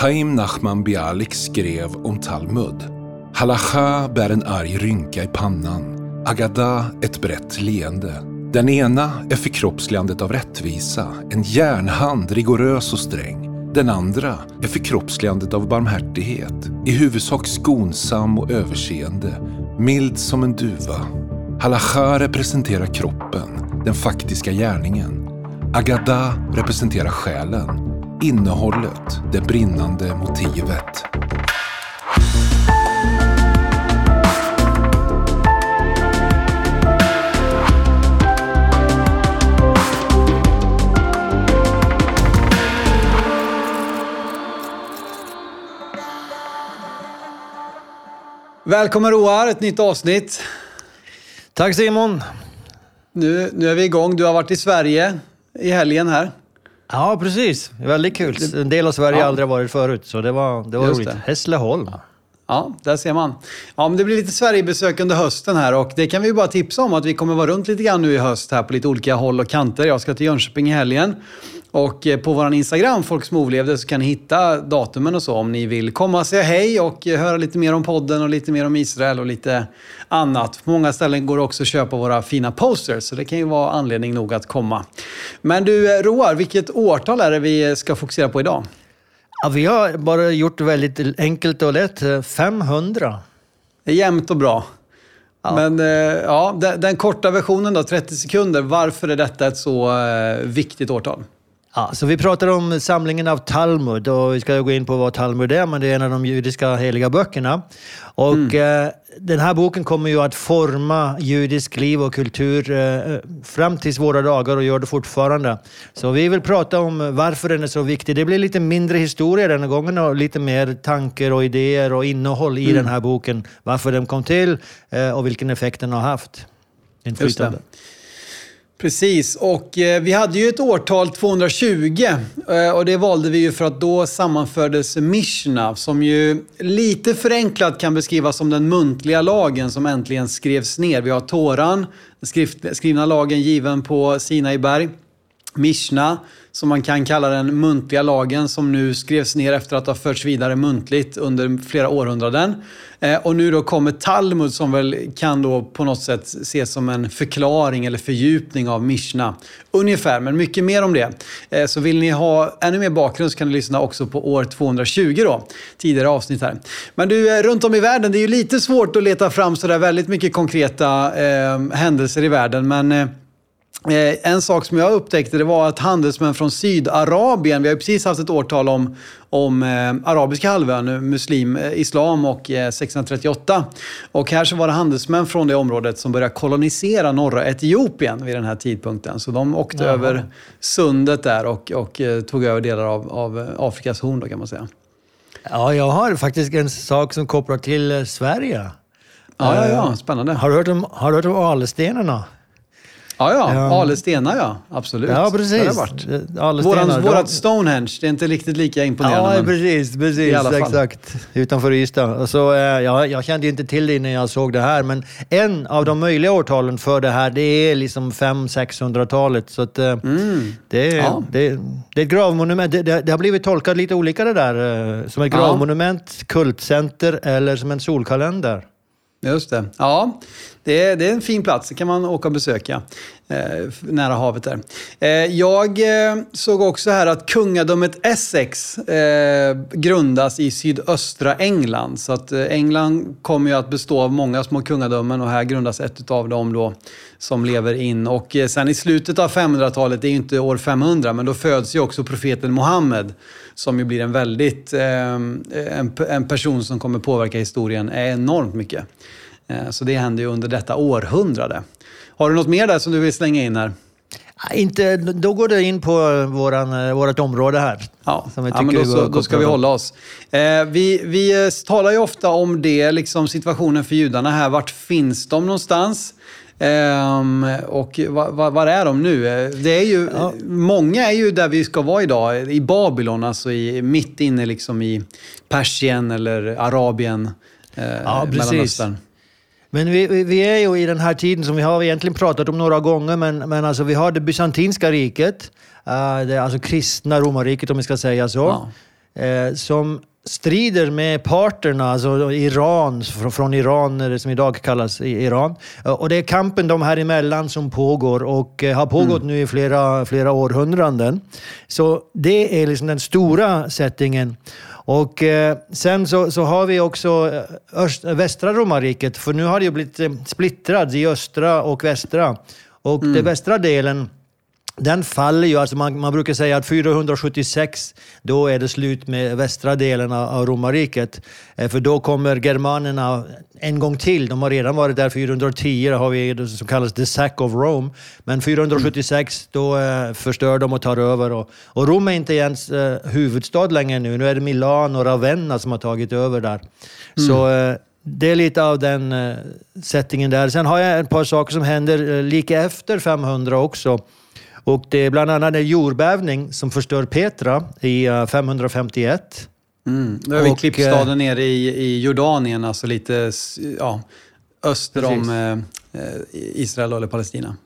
Chaim Nachman Bialik skrev om Talmud. Halacha bär en arg rynka i pannan. Agada ett brett leende. Den ena är förkroppsligandet av rättvisa, en järnhand rigorös och sträng. Den andra är förkroppsligandet av barmhärtighet, i huvudsak skonsam och överseende, mild som en duva. Halacha representerar kroppen, den faktiska gärningen. Agada representerar själen, innehållet, det brinnande motivet. Välkommen Roar, ett nytt avsnitt. Tack Simon. Nu, nu är vi igång. Du har varit i Sverige i helgen här. Ja, precis. Väldigt kul. En del av Sverige har Ja. aldrig varit förut, så det var, det var Just roligt. det. Hässleholm. Ja, där ser man. Ja, men det blir lite Sverigebesök under hösten här och det kan vi ju bara tipsa om att vi kommer vara runt lite grann nu i höst här på lite olika håll och kanter. Jag ska till Jönköping i helgen. Och eh, på vår Instagram, Folk som overlevde, så kan ni hitta datumen och så om ni vill komma och säga hej och eh, höra lite mer om podden och lite mer om Israel och lite annat. På många ställen går det också att köpa våra fina posters, så det kan ju vara anledning nog att komma. Men du, eh, Roar, vilket årtal är det vi ska fokusera på idag? Ja, vi har bara gjort det väldigt enkelt och lätt. 500. Det är jämnt och bra. Men eh, ja, den, korta versionen då, 30 sekunder. Varför är detta ett så viktigt årtal? Ja, så vi pratar om samlingen av Talmud och vi ska gå in på vad Talmud är, men det är en av de judiska heliga böckerna. Och eh, den här boken kommer ju att forma judisk liv och kultur eh, fram till våra dagar och gör det fortfarande. Så vi vill prata om varför den är så viktig. Det blir lite mindre historia denna gången och lite mer tankar och idéer och innehåll i den här boken. Varför den kom till eh, och vilken effekt den har haft. Inflytande. Precis, och eh, vi hade ju ett årtal 220 eh, och det valde vi ju för att då sammanfördes Mishna som ju lite förenklat kan beskrivas som den muntliga lagen som äntligen skrevs ner. Vi har Toran, den skrift, skrivna lagen given på Sinai berg. Mishna, som man kan kalla den muntliga lagen, som nu skrevs ner efter att ha förts vidare muntligt under flera århundraden. Eh, och nu då kommer Talmud som väl kan då på något sätt ses som en förklaring eller fördjupning av Mishna. Ungefär, men mycket mer om det. Eh, så vill ni ha ännu mer bakgrund så kan ni lyssna också på år 220 då, tidigare avsnitt här. Men du, eh, runt om i världen, det är ju lite svårt att leta fram sådär väldigt mycket konkreta eh, händelser i världen, men Eh, en sak som jag upptäckte det var att handelsmän från Sydarabien, vi har precis haft ett årtal om, om eh, arabiska halvön, eh, muslim, eh, islam och eh, 1638. Och här så var det handelsmän från det området som började kolonisera norra Etiopien vid den här tidpunkten. Så de åkte Jaha. över sundet där och, och eh, tog över delar av, av eh, Afrikas horn då kan man säga. Ja, jag har faktiskt en sak som kopplar till eh, Sverige. Ja, ja, Eh, ja, spännande. Har du hört om, har du hört om Alstenarna? Ja, ja, Ja. Ale Stena ja, absolut. Ja, precis. Våran, vårat Stonehenge, det är inte riktigt lika imponerande. Ja, precis. precis exakt. Utanför Ystad. Så, eh, ja, jag kände ju inte till det innan jag såg det här, men en av de möjliga årtalen för det här, det är liksom 500-600-talet. Så att, eh, det, är- Ja. det, det är ett gravmonument. Det, det, det har blivit tolkat lite olika det där. eh, Som ett Ja. gravmonument, kultcenter eller som en solkalender. Just det. Ja, det är, det är en fin plats. Det kan man åka och besöka. Eh, nära havet där. Eh, jag eh, såg också här att kungadömet Essex eh, grundas i sydöstra England. Så att eh, England kommer ju att bestå av många små kungadömen och här grundas ett av dem då som lever in. Och eh, sen i slutet av 500-talet, det är ju inte år 500, men då föds ju också profeten Muhammed som ju blir en väldigt, eh, en, en person som kommer påverka historien enormt mycket. Eh, Så det händer ju under detta århundrade. Har du något mer där som du vill slänga in här? Inte, då går det in på våran, eh, vårat område här. Ja, ja men då, så, då ska vi hålla oss. Eh, vi, vi eh, talar ju ofta om det, liksom situationen för judarna här. Vart finns de någonstans? Ehm, och var, är de nu? Det är ju, Ja. Många är ju där vi ska vara idag, i Babylon, alltså i, mitt inne liksom i Persien eller Arabien, eh, Ja. Mellanöstern. Men vi, vi- är ju i den här tiden som vi har egentligen pratat om några gånger, men, men alltså vi har det bysantinska riket, eh, det är alltså kristna romarriket om vi ska säga så. Ja. eh, som strider med parterna, alltså Iran, från Iran, som idag kallas Iran. Och det är kampen de här emellan som pågår och har pågått mm. nu i flera, flera århundraden. Så det är liksom den stora settingen. Och eh, sen så, så har vi också eh, öst, västra romarriket, för nu har det ju blivit eh, splittrat i östra och västra. Och mm. den västra delen den faller ju, alltså man, man, brukar säga att 476, då är det slut med västra delen av romarriket. Eh, för då kommer germanerna en gång till. De har redan varit där 410, då har vi det som kallas the sack of Rome. Men 476, då eh, förstör de och tar över. Och, och Rom är inte ens eh, huvudstad längre nu. Nu är det Milano och Ravenna som har tagit över där. Mm. Så det är lite av den settingen där. Sen har jag ett par saker som händer lika efter 500 också. Och det är bland annat en jordbävning som förstör Petra i 551. Eh, mm. Då har vi klippstaden eh, nere i, i Jordanien, alltså lite ja, öster precis. om eh, Israel eller Palestina.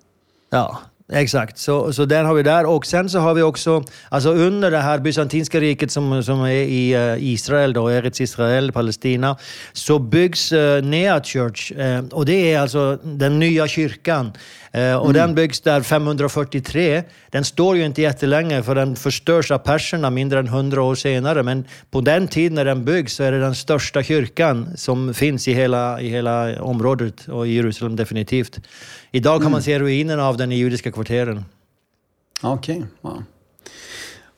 Ja, Exakt, så, så den har vi där. Och sen så har vi också, alltså under det här bysantinska riket som, som är i uh, Israel, då, Eretz Israel, Palestina, så byggs uh, Nea Church. Uh, och det är alltså den nya kyrkan. Uh, och mm. den byggs där 543. Den står ju inte jättelänge för den förstörs av perserna mindre än 100 år senare. Men på den tiden när den byggs så är det den största kyrkan som finns i hela, i hela området och i Jerusalem definitivt. Idag kan mm. man se ruinerna av den i judiska kvarteren. Okej. Okay. Wow.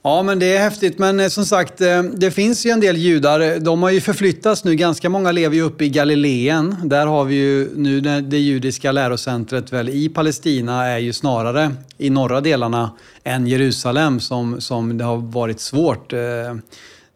Ja, men det är häftigt. Men eh, som sagt, eh, det finns ju en del judar. De har ju förflyttats nu. Ganska många lever ju uppe i Galileen. Där har vi ju nu det judiska lärocentret väl i Palestina är ju snarare i norra delarna än Jerusalem som, som det har varit svårt. Eh,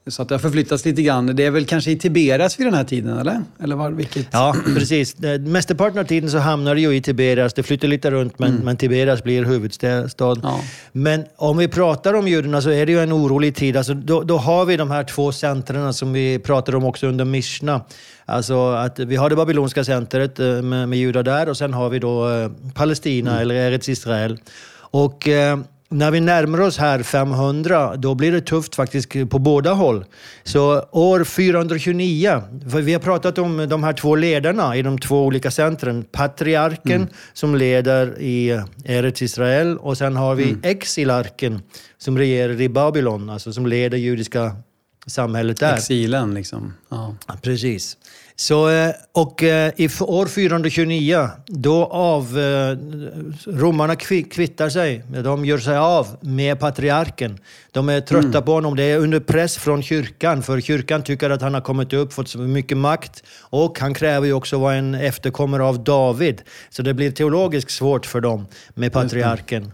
Eh, så att det har förflyttats lite grann. Det är väl kanske i Tiberias vid den här tiden, eller? eller var, vilket? Ja, precis. Mesteparten av tiden så hamnar det ju i Tiberias. Det flyttar lite runt, men, mm. men Tiberias blir huvudstad. Ja. Men om vi pratar om judarna så är det ju en orolig tid. Alltså, då, då har vi de här två centren som vi pratade om också under Mishna. Alltså att vi har det babyloniska centret eh, med, med judar där och sen har vi då eh, Palestina, mm. eller Eretz Israel. Och... När vi närmar oss här 500, då blir det tufft faktiskt på båda håll. Så år 429, för vi har pratat om de här två ledarna i de två olika centren. Patriarken mm. som leder i Eretz Israel och sen har vi mm. exilarken som regerar i Babylon, alltså som leder judiska samhället där. Exilen liksom. Ja. Precis. Så, eh, och eh, i år 429, då av eh, romarna kvittar sig. De gör sig av med patriarken. De är trötta mm. på honom. Det är under press från kyrkan, för kyrkan tycker att han har kommit upp, fått så mycket makt. Och han kräver ju också vara en efterkommare av David. Så det blir teologiskt svårt för dem med patriarken.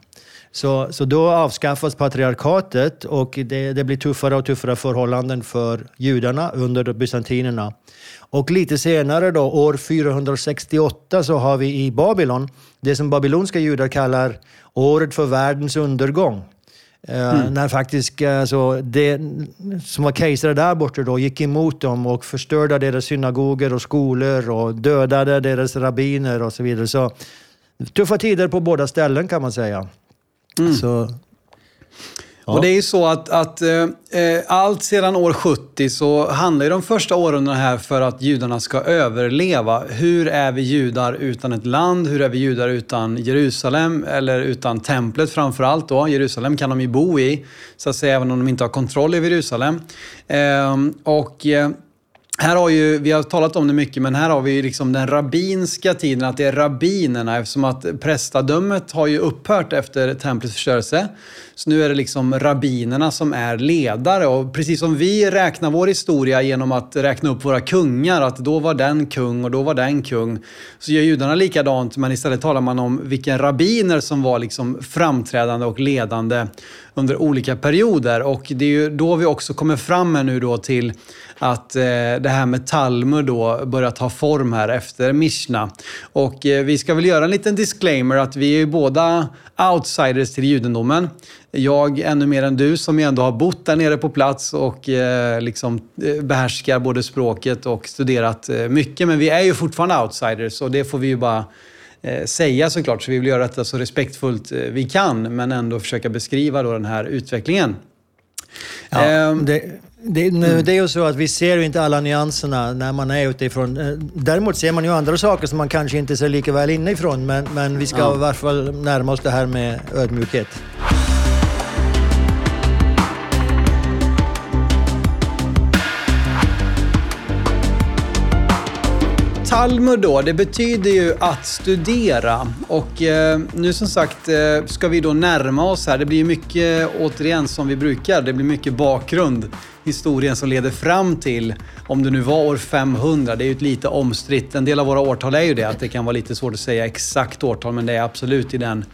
Så, så då avskaffas patriarkatet och det, det, blir tuffare och tuffare förhållanden för judarna under bysantinerna. Och lite senare, då, år 468, så har vi i Babylon det som babylonska judar kallar året för världens undergång. Eh, mm. när faktiskt alltså, det som var kejsare där borta då gick emot dem och förstörde deras synagogor och skolor och dödade deras rabbiner och så vidare. Så tuffa tider på båda ställen kan man säga. Mm. Så, ja. Och det är ju så att, att eh, eh allt sedan år 70 så handlar ju de första åren här för att judarna ska överleva. Hur är vi judar utan ett land? Hur är vi judar utan Jerusalem? Eller utan templet framför allt då. Jerusalem kan de ju bo i, så att säga, även om de inte har kontroll över Jerusalem. Eh, och eh, här har ju, vi har talat om det mycket, men här har vi liksom den rabbinska tiden, att det är rabbinerna eftersom att prästadömet har ju upphört efter templets förstörelse. Så nu är det liksom rabbinerna som är ledare och precis som vi räknar vår historia genom att räkna upp våra kungar, att då var den kung och då var den kung, så gör judarna likadant, men istället talar man om vilka rabbiner som var liksom framträdande och ledande under olika perioder. Och det är ju då vi också kommer fram här nu då till att eh, det här med Talmud då börjar ta form här efter Mishna. Och eh, vi ska väl göra en liten disclaimer att vi är ju båda outsiders till judendomen. Jag ännu mer än du som ju ändå har bott där nere på plats och eh, liksom eh, behärskar både språket och studerat eh, mycket. Men vi är ju fortfarande outsiders och det får vi ju bara eh, säga såklart. Så vi vill göra detta så respektfullt vi kan men ändå försöka beskriva då den här utvecklingen. Ja, det, Det, det är ju så att vi ser ju inte alla nyanserna när man är utifrån. Eh, Däremot ser man ju andra saker som man kanske inte ser lika väl inifrån, men, men vi ska Ja. i varje fall närma oss det här med ödmjukhet. Talmud då, det betyder ju att studera. Och eh, nu som sagt eh, ska vi då närma oss här. Det blir mycket, återigen som vi brukar, det blir mycket bakgrund. Historien som leder fram till, om det nu var år 500, det är ju ett lite omstritt. En del av våra årtal är ju det, att det kan vara lite svårt att säga exakt årtal, men det är absolut i den,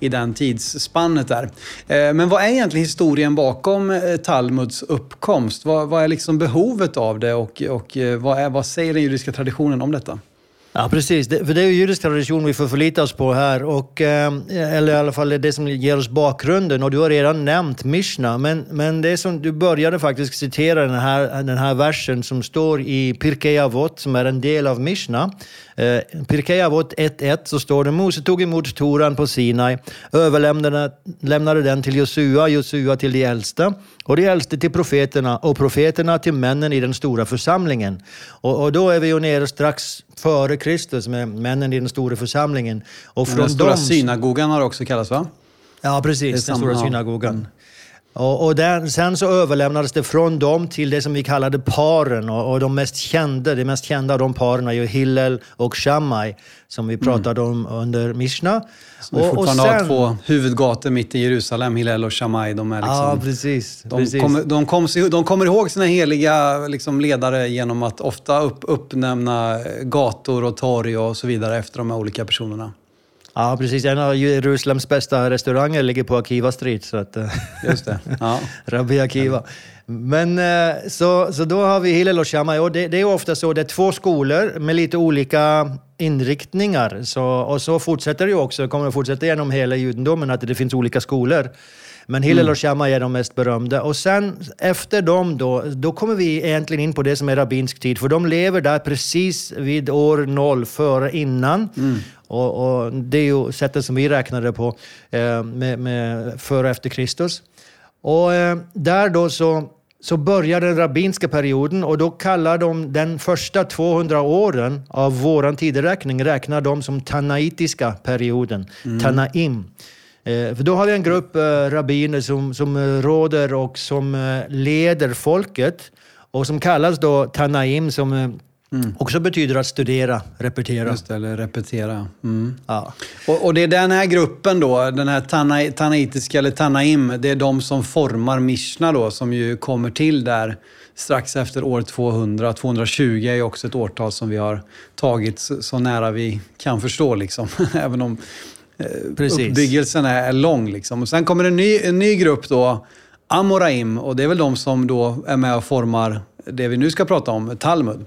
i den tidsspannet där. Eh, men vad är egentligen historien bakom eh, Talmuds uppkomst? Vad, vad är liksom behovet av det och, och eh, vad, är, vad säger den judiska traditionen om detta? Ja, precis. Det, för det är ju judisk tradition vi får förlita oss på här. Och, eh, eller i alla fall det som ger oss bakgrunden. Och du har redan nämnt Mishna. Men, men det som du började faktiskt citera den här, den här versen som står i Pirkei Avot, som är en del av Mishna. Eh, Pirkei Avot 1.1 så står det Mose tog emot Toran på Sinai, överlämnade lämnade den till Josua, Josua till de äldste och de äldste till profeterna och profeterna till männen i den stora församlingen. Och, och då är vi ju nere strax före Kristus med männen i den stora församlingen. Och Den stora dem- synagogan har det också kallats va? Ja, precis. Den stora synagogan. Och, och där, sen så överlämnades det från dem till det som vi kallade paren. Och, och de mest kända, de mest kända av de paren är ju Hillel och Shammai, som vi pratade om under Mishna. Som vi fortfarande har två huvudgator mitt i Jerusalem, Hillel och Shammai. De, är liksom, Ja, precis. de, precis. kommer, de, kommer, de kommer ihåg sina heliga liksom, ledare genom att ofta upp, uppnämna gator och torg och så vidare efter de här olika personerna. Ja, precis. En av Jerusalems bästa restauranger ligger på Akiva Street. Så att, eh, Just det. Ja. Rabbi Akiva. Men eh, så, så då har vi Hillel och Shammai. Och det, det är ofta så, det är två skolor med lite olika inriktningar. Så, och så fortsätter det ju också, kommer att fortsätta genom hela judendomen, att det finns olika skolor. Men Hillel och Shammai är de mest berömda. Och sen efter dem då, då kommer vi egentligen in på det som är rabbinsk tid. För de lever där precis vid år noll, före innan. Och, och det är ju sättet som vi räknade på eh, med, med före och efter Kristus. Och eh, där då så, så börjar den rabbinska perioden och då kallar de den första 200 åren av våran tideräkning räknar de som tanaitiska perioden, Tanaim. Eh, för då har vi en grupp eh, rabbiner som, som eh, råder och som leder folket och som kallas då Tanaim som eh, också betyder att studera, repetera. Just det, eller repetera. Mm. Ja. Och, och det är den här gruppen då, den här tana, tanaitiska eller tanaim, det är de som formar Mishna då, som ju kommer till där strax efter år 200. 220 är ju också ett årtal som vi har tagit så, så nära vi kan förstå liksom. Även om eh, Precis. uppbyggelsen är, är lång liksom. Och sen kommer en ny, en ny grupp då, Amoraim, och det är väl de som då är med och formar det vi nu ska prata om, Talmud.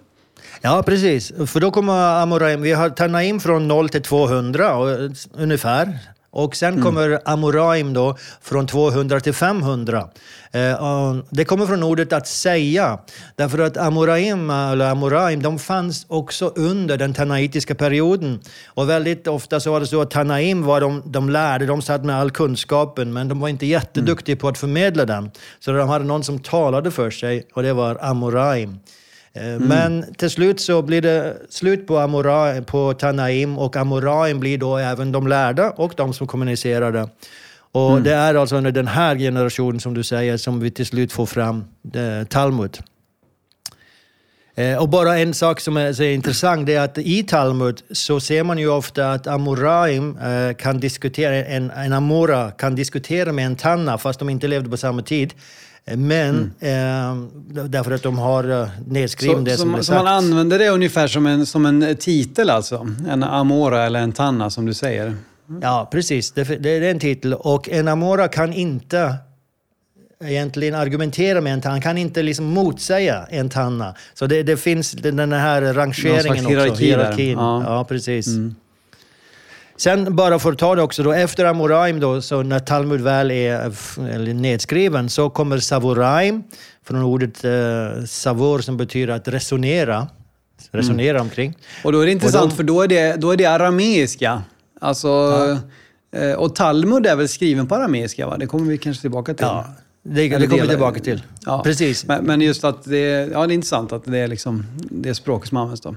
Ja, precis. För då kommer Amoraim. Vi har Tanaim från 0 till 200 och, eh, ungefär. Och sen kommer Amoraim då från 200 till 500. Eh, det kommer från ordet att säga. Därför att Amoraim, eller Amoraim, de fanns också under den tanaitiska perioden. Och väldigt ofta så var det så att Tanaim var de, de lärde, de satt med all kunskapen, men de var inte jätteduktiga på att förmedla den. Så de hade någon som talade för sig och det var Amoraim. Eh, Men till slut så blir det slut på, Amora, på Tanaim och Amoraim blir då även de lärda och de som kommunicerade. Och det är alltså under den här generationen som du säger som vi till slut får fram eh, Talmud. Eh, Och bara en sak som är så intressant det är att i Talmud så ser man ju ofta att Amoraim kan diskutera, en, en Amora kan diskutera med en Tanna fast de inte levde på samma tid. Men eh, därför att de har eh, nedskrivet Så, det som är man- så man använder det ungefär som en, som en titel alltså? En Amora eller en Tanna som du säger? Ja, precis. Det, det är en titel. Och en Amora kan inte egentligen argumentera med en tanna. Han kan inte liksom motsäga en tanna. Så det, det finns den här rangeringen Någon slags också. hierarki där. Hierarkin. Ja. Ja. precis. Sen bara för att ta det också då, efter Amoraim då, så när Talmud väl är eller nedskriven så kommer Savoraim från ordet eh, savor som betyder att resonera. Resonera omkring. Och då är det intressant de- för då är det, då är det arameiska. Alltså, eh, och Talmud är väl skriven på arameiska va? Det kommer vi kanske tillbaka till. Ja, Det, det kommer vi tillbaka till. Ja. Precis. Men, men just att det, ja, det är intressant att det är liksom det språk som används då.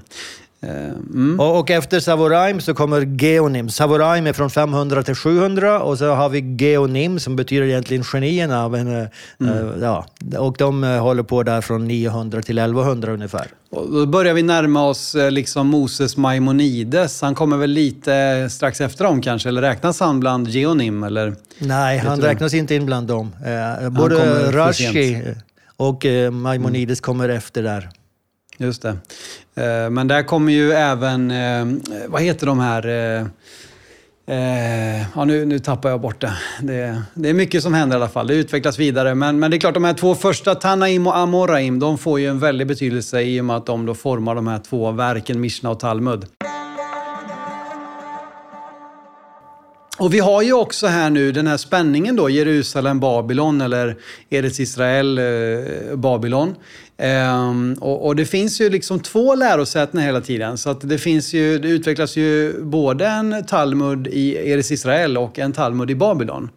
Eh, Mm. Och, och efter Savoraim så kommer Geonim. Savoraim är från 500 till 700 och så har vi Geonim som betyder egentligen genierna. Men, eh, Mm. eh, ja, och de håller på där från 900 till 1100 ungefär. Och då börjar vi närma oss liksom Moses Maimonides. Han kommer väl lite strax efter dem kanske, eller räknas han bland Geonim? Eller? Nej, han du? räknas inte in bland dem. Både Rashi och Maimonides kommer efter där. Just det. Eh, men där kommer ju även, eh, vad heter de här? eh, eh, Ja, nu, nu tappar jag bort det. det. Det är mycket som händer i alla fall. Det utvecklas vidare. Men, men det är klart, de här två första, Tanaim och Amoraim, de får ju en väldig betydelse i och med att de då formar de här två verken, Mishna och Talmud. Och vi har ju också här nu den här spänningen då, Jerusalem, Babylon eller Eretz Israel, eh, Babylon. Ehm, och, och det finns ju liksom två lärosäten hela tiden. Så att det, finns ju, det utvecklas ju både en Talmud i Eretz Israel och en Talmud i Babylon.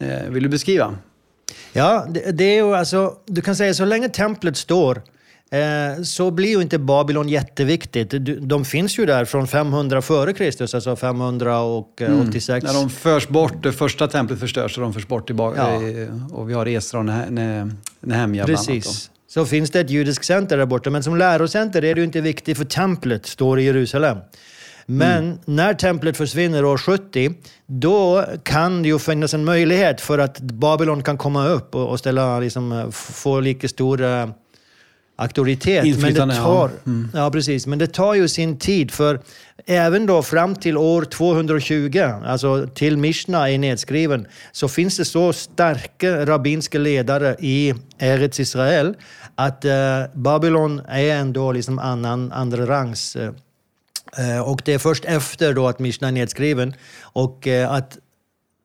Ehm, vill du beskriva? Ja, det, det är ju alltså, du kan säga så länge templet står så blir ju inte Babylon jätteviktigt. De finns ju där från 500 före Kristus, alltså 586. När de förs bort, det första templet förstörs och de förs bort tillbaka. Ja. eh, Och vi har Esra och Ne- Ne- Nehemja bland annat. då. Precis. Så finns det ett judiskt center där borta, men som lärocenter är det ju inte viktigt för templet står i Jerusalem. Men Mm. när templet försvinner år 70, då kan det ju finnas en möjlighet för att Babylon kan komma upp och, ställa, liksom, eh, få lika stor eh, auktoritet. Men det ja. tar, ja. precis. Men det tar ju sin tid, för även då fram till år 220, alltså till Mishna är nedskriven, så finns det så starka rabbinska ledare i Eretz Israel att eh, Babylon är ändå liksom annan, andra rangs. Eh, eh, och det är först efter då att Mishna är nedskriven och eh, att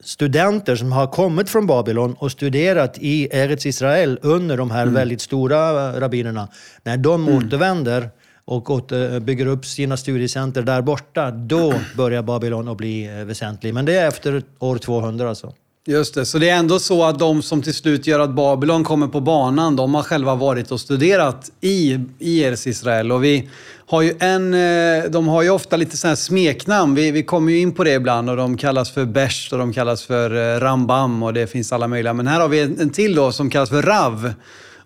studenter som har kommit från Babylon och studerat i Eretz Israel under de här väldigt stora eh, rabbinerna, när de återvänder och åter, bygger upp sina studiecenter där borta, då börjar Babylon att bli eh, väsentlig. Men det är efter år 200 alltså. Just det, så det är ändå så att de som till slut gör att Babylon kommer på banan, de har själva varit och studerat i, i Eretz Israel. Och vi har ju en, eh, de har ju ofta lite sådana här smeknamn, vi, vi kommer ju in på det ibland och de kallas för Bärs och de kallas för eh, Rambam och det finns alla möjliga. Men här har vi en, en till då som kallas för Rav.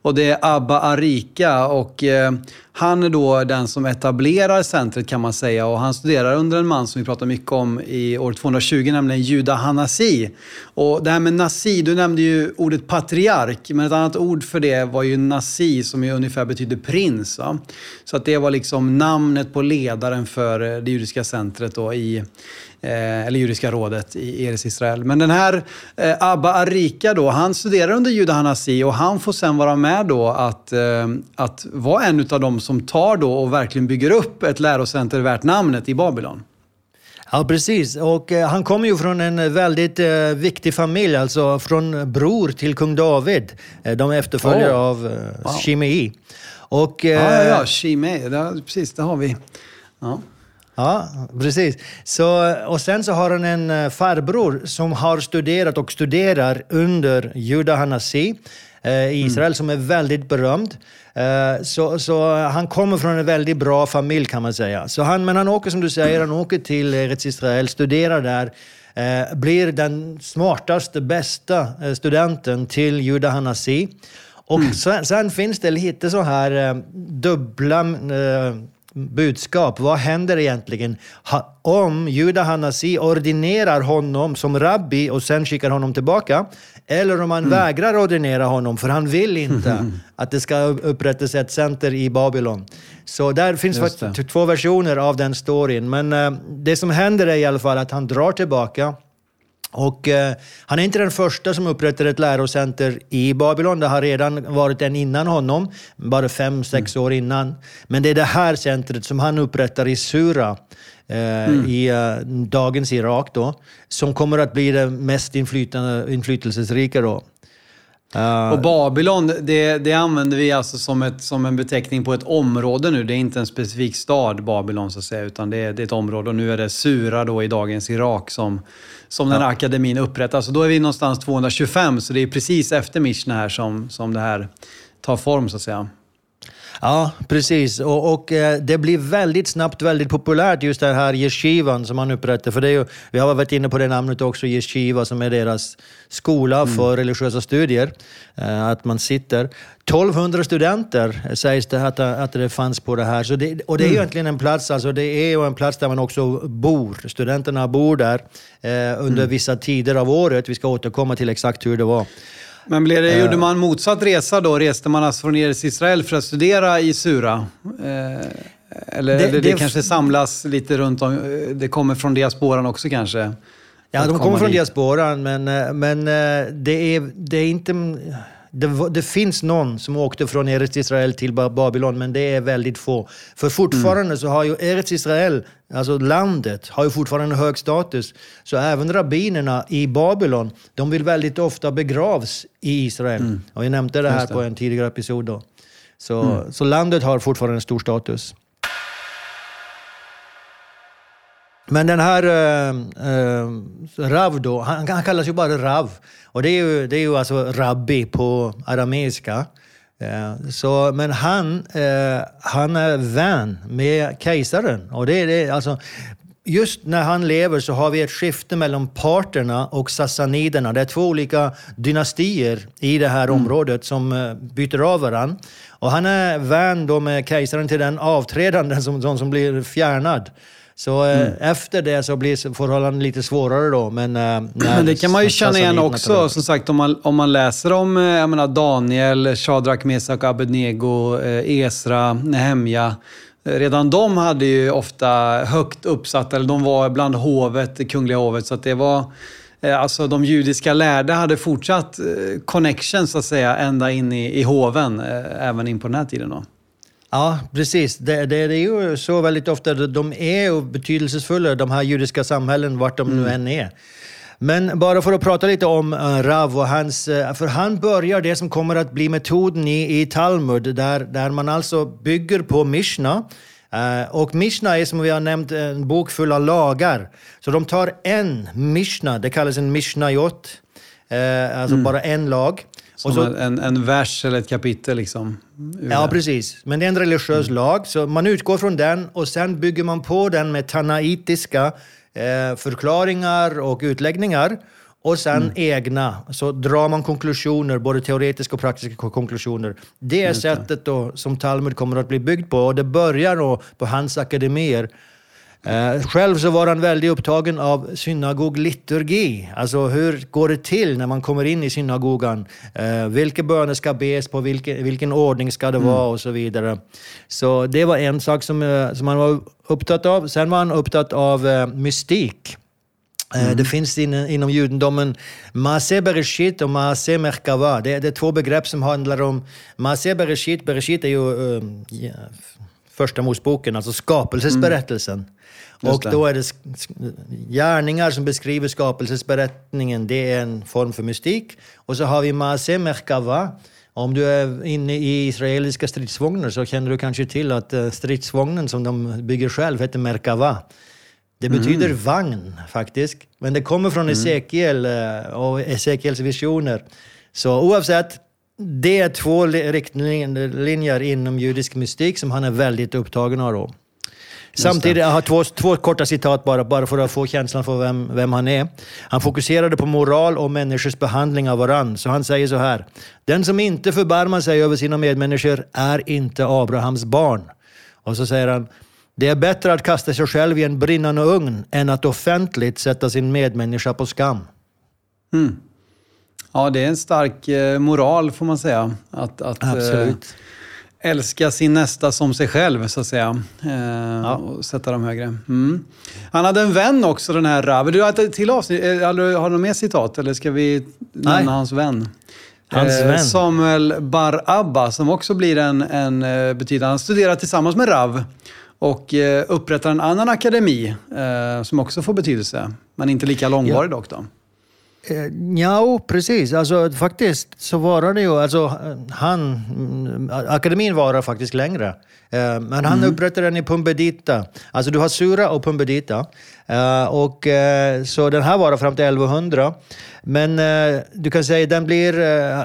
Och det är Abba Arika och eh, han är då den som etablerar centret kan man säga och han studerar under en man som vi pratar mycket om i år 220, nämligen Juda Hanasi. Och det här med Nasi, du nämnde ju ordet patriark, men ett annat ord för det var ju Nasi som ju ungefär betyder prins. Va? Så att det var liksom namnet på ledaren för eh, det judiska centret då i eh, eller judiska rådet i Eres Israel. Men den här eh, Abba Arika då, han studerar under Juda Hanasi och han får sen vara med då att, eh, att vara en av de som tar då och verkligen bygger upp ett lärocenter värt namnet i Babylon. Ja, precis. Och eh, han kommer ju från en väldigt eh, viktig familj, alltså från bror till kung David. Eh, de är efterföljare Oh. av eh, Wow. Shimei. Och, Ja, ja, eh, ja, Shimei, det, precis, det har vi. Ja. Ja, precis. Så, och sen så har han en eh, farbror som har studerat och studerar under Juda Hanasi eh, i Israel som är väldigt berömd. Eh, så, så han kommer från en väldigt bra familj kan man säga. Så han, men han åker som du säger, han åker till Eretz Israel, studerar där, eh, blir den smartaste, bästa eh, studenten till Juda Hanasi. Och sen, sen finns det lite så här eh, dubbla eh, budskap. Vad händer egentligen? Ha, om Juda Hanasi ordinerar honom som rabbi och sen skickar honom tillbaka, eller om han vägrar ordinera honom för han vill inte att det ska upprättas ett center i Babylon. Så där finns två versioner av den storyn. Men eh, det som händer är i alla fall att han drar tillbaka och eh, han är inte den första som upprättar ett lärocenter i Babylon. Det har redan varit en innan honom, bara fem, sex år innan. Men det är det här centret som han upprättar i Sura, eh, i eh, dagens Irak då, som kommer att bli det mest inflytande, inflytelsesrika då. Uh, och Babylon, det, det använder vi alltså som, ett, som en beteckning på ett område nu. Det är inte en specifik stad, Babylon, så att säga, utan det är, det är ett område. Och nu är det Sura då i dagens Irak som, som den här akademin upprättas. Så då är vi någonstans 225, så det är precis efter Mishna här som, som det här tar form, så att säga. Ja, precis. Och, och eh, det blir väldigt snabbt väldigt populärt, just det här yeshivan som man upprättar. För det är ju, vi har varit inne på det namnet också, yeshiva, som är deras skola mm. för religiösa studier. Eh, att man sitter. 1200 studenter sägs det att, att det fanns på det här. Så det, och det är mm. egentligen en plats, alltså det är ju en plats där man också bor. Studenterna bor där eh, under mm. vissa tider av året. Vi ska återkomma till exakt hur det var. Men blev det, gjorde man motsatt resa då? Reste man alltså från Eres Israel för att studera i Sura? Eh, eller det, det, det kanske samlas lite runt om, eh, det kommer från diasporan också kanske? Ja, de kommer från dit. diasporan, men, eh, men eh, det, är, det är inte det, det, finns någon som åkte från Eretz Israel till Babylon, men det är väldigt få. För fortfarande mm. så har ju Eretz Israel, alltså landet, har ju fortfarande hög status. Så även rabbinerna i Babylon, de vill väldigt ofta begravs i Israel. Mm. Och jag nämnde det här det. på en tidigare episod. Då. Så, mm. så landet har fortfarande en stor status. Men den här äh, äh, Rav då, han, han, kallas ju bara Rav. Och det är ju, det är ju alltså rabbi på arameiska. Äh, så, men han, han är vän med kejsaren. Och det, det, alltså, just när han lever så har vi ett skifte mellan parterna och sassaniderna. Det är två olika dynastier i det här mm. området som byter av varandra. Och han är vän då med kejsaren till den avträdande som, som, som blir fjärnad. Så eh, mm. efter det så blir förhållandena lite svårare då. Men, eh, men det kan man ju känna igen också. Som sagt, om man, om man läser om eh, jag menar, Daniel, Shadrach, Mesak, Abednego, Esra, Nehemja. Redan de hade ju ofta högt uppsatta, eller de var bland hovet, det kungliga hovet. Så att det var... Alltså de judiska lärda hade fortsatt connection så att säga ända in i, i hoven, även in på den här tiden. Då. Ja, precis. Det, det, det, är ju så väldigt ofta. De är betydelsefulla, de här judiska samhällen, vart de mm. nu än är. Men bara för att prata lite om uh, Rav och hans... Uh, för han börjar det som kommer att bli metoden i, i Talmud, där, där man alltså bygger på Mishna. Uh, och Mishna är som vi har nämnt en bok full av lagar. Så de tar en Mishna, det kallas en Mishnayot, alltså mm. bara en lag. Som så, en, en vers eller ett kapitel liksom? Ja, precis. Men det är en religiös mm. lag, så man utgår från den och sen bygger man på den med tanaitiska eh, förklaringar och utläggningar. Och sen mm. egna, så drar man konklusioner, både teoretiska och praktiska konklusioner. Det är sättet då som Talmud kommer att bli byggd på och det börjar då på hans akademier själv så var han väldigt upptagen av synagogliturgi. Alltså hur går det till när man kommer in i synagogan? Eh, vilka böner ska bes på, vilken, vilken ordning ska det vara och så vidare. Så det var en sak som, eh, som han var upptatt av. Sen var han upptatt av eh, mystik. Eh, mm. Det finns in, inom judendomen Maase Bereshit och Maase Merkava. Det, det, är två begrepp som handlar om Maase Bereshit. Bereshit är ju första Moseboken, alltså skapelsesberättelsen. Mm. Och då är det gärningar som beskriver skapelsesberättningen, det är en form för mystik. Och så har vi Maase Merkava. Om du är inne i israeliska stridsvagnar så känner du kanske till att eh, stridsvagnen som de bygger själv heter Merkava. Det betyder mm. vagn faktiskt. Men det kommer från mm. Esekiel eh, och Esekiels visioner. Så oavsett, det är två riktlinjer inom judisk mystik som han är väldigt upptagen av. Då. Samtidigt, jag har två, två korta citat bara, bara för att få känslan för vem, vem han är. Han fokuserade på moral och människors behandling av varandra. Så han säger så här. Den som inte förbarmar sig över sina medmänniskor är inte Abrahams barn. Och så säger han. Det är bättre att kasta sig själv i en brinnande ugn än att offentligt sätta sin medmänniska på skam. Mm. Ja, det är en stark eh, moral får man säga. Att, att, Absolut. Eh, älska sin nästa som sig själv, så att säga. Eh, ja. Och sätta dem högre. Mm. Han hade en vän också, den här Rav. Du har ett till avsnitt. Har du, har du något mer citat, eller ska vi nämna hans vän? Hans vän. Samuel Bar Abba, som också blir en, en betydande... Han studerar tillsammans med Rav och upprättar en annan akademi som också får betydelse. Men inte lika långvarig ja. dock. Då. Eh, ja, precis. Alltså, faktiskt så var det ju... Alltså, eh, han, mm, akademin varar faktiskt längre. Eh, Men han upprättade den i Pumbedita. Alltså du har Sura och Pumbedita. Eh, Och, eh, så den här varar fram till 1100. Men du kan säga den blir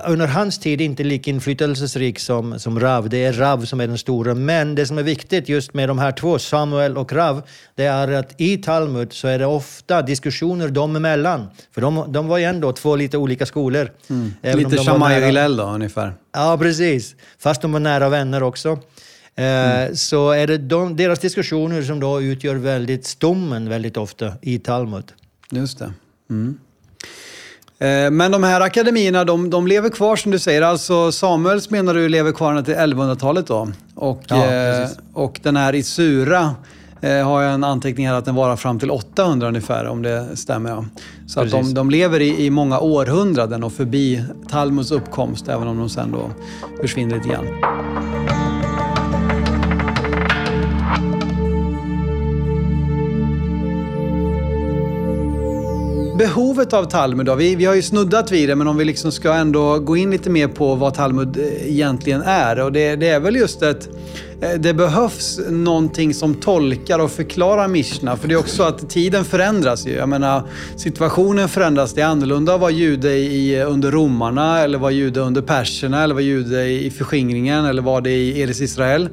under hans tid inte lika inflytelserik som, som Rav. Det är Rav som är den stora. Men det som är viktigt just med de här två, Samuel och Rav, det är att i Talmud så är det ofta diskussioner dem emellan. För de, de var ju ändå två lite olika skolor. Mm. Lite Shammai och Hillel då, ungefär. Ja, precis. Fast de var nära vänner också. Eh, Så är det de, deras diskussioner som då utgör väldigt stommen väldigt ofta i Talmud. Just det. Mm. Eh, Men de här akademierna, de, de lever kvar som du säger. Alltså Samuels menar du lever kvar ända till 1100-talet då? Och, Ja, eh, och den här Isura eh, har jag en anteckning här att den varar fram till 800 ungefär, om det stämmer. Ja. Så att de, de lever i, i många århundraden och förbi Talmuds uppkomst, även om de sen då försvinner lite grann. Behovet av Talmud då? Vi, vi har ju snuddat vid det, men om vi liksom ska ändå gå in lite mer på vad Talmud eh, egentligen är. Och det, det är väl just ett... Eh, det behövs någonting som tolkar och förklarar Mishna. För det är också att tiden förändras ju. Jag menar, situationen förändras. Det är annorlunda att vara jude i, under romarna, eller vara jude under perserna, eller vara jude i förskingringen, eller vara det i Elis Israel.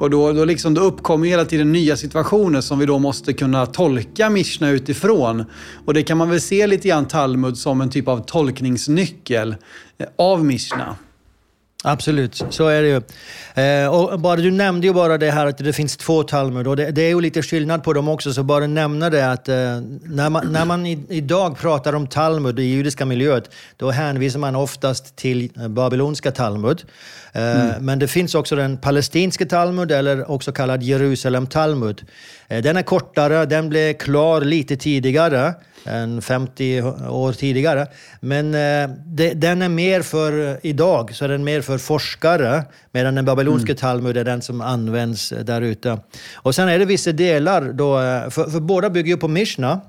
Och då, då, liksom, då uppkommer hela tiden nya situationer som vi då måste kunna tolka Mishna utifrån. Och det kan man väl se lite grann Talmud som en typ av tolkningsnyckel eh, av Mishna. Absolut, så är det ju. Eh, och bara, du nämnde ju bara det här att det finns två Talmud och det, det är ju lite skillnad på dem också, så bara nämna det att eh, när man, när man i, idag pratar om Talmud i judiska miljöet, då hänvisar man oftast till eh, babyloniska Talmud. Eh, Men det finns också den palestinska Talmud, eller också kallad Jerusalem Talmud. Eh, den är kortare, den blev klar lite tidigare än 50 år tidigare. Men eh, det, den är mer för, idag, så är den mer för forskare, medan den babyloniska Talmud är den som används där ute. Och sen är det vissa delar, då, eh, för, för båda bygger ju på Mishna,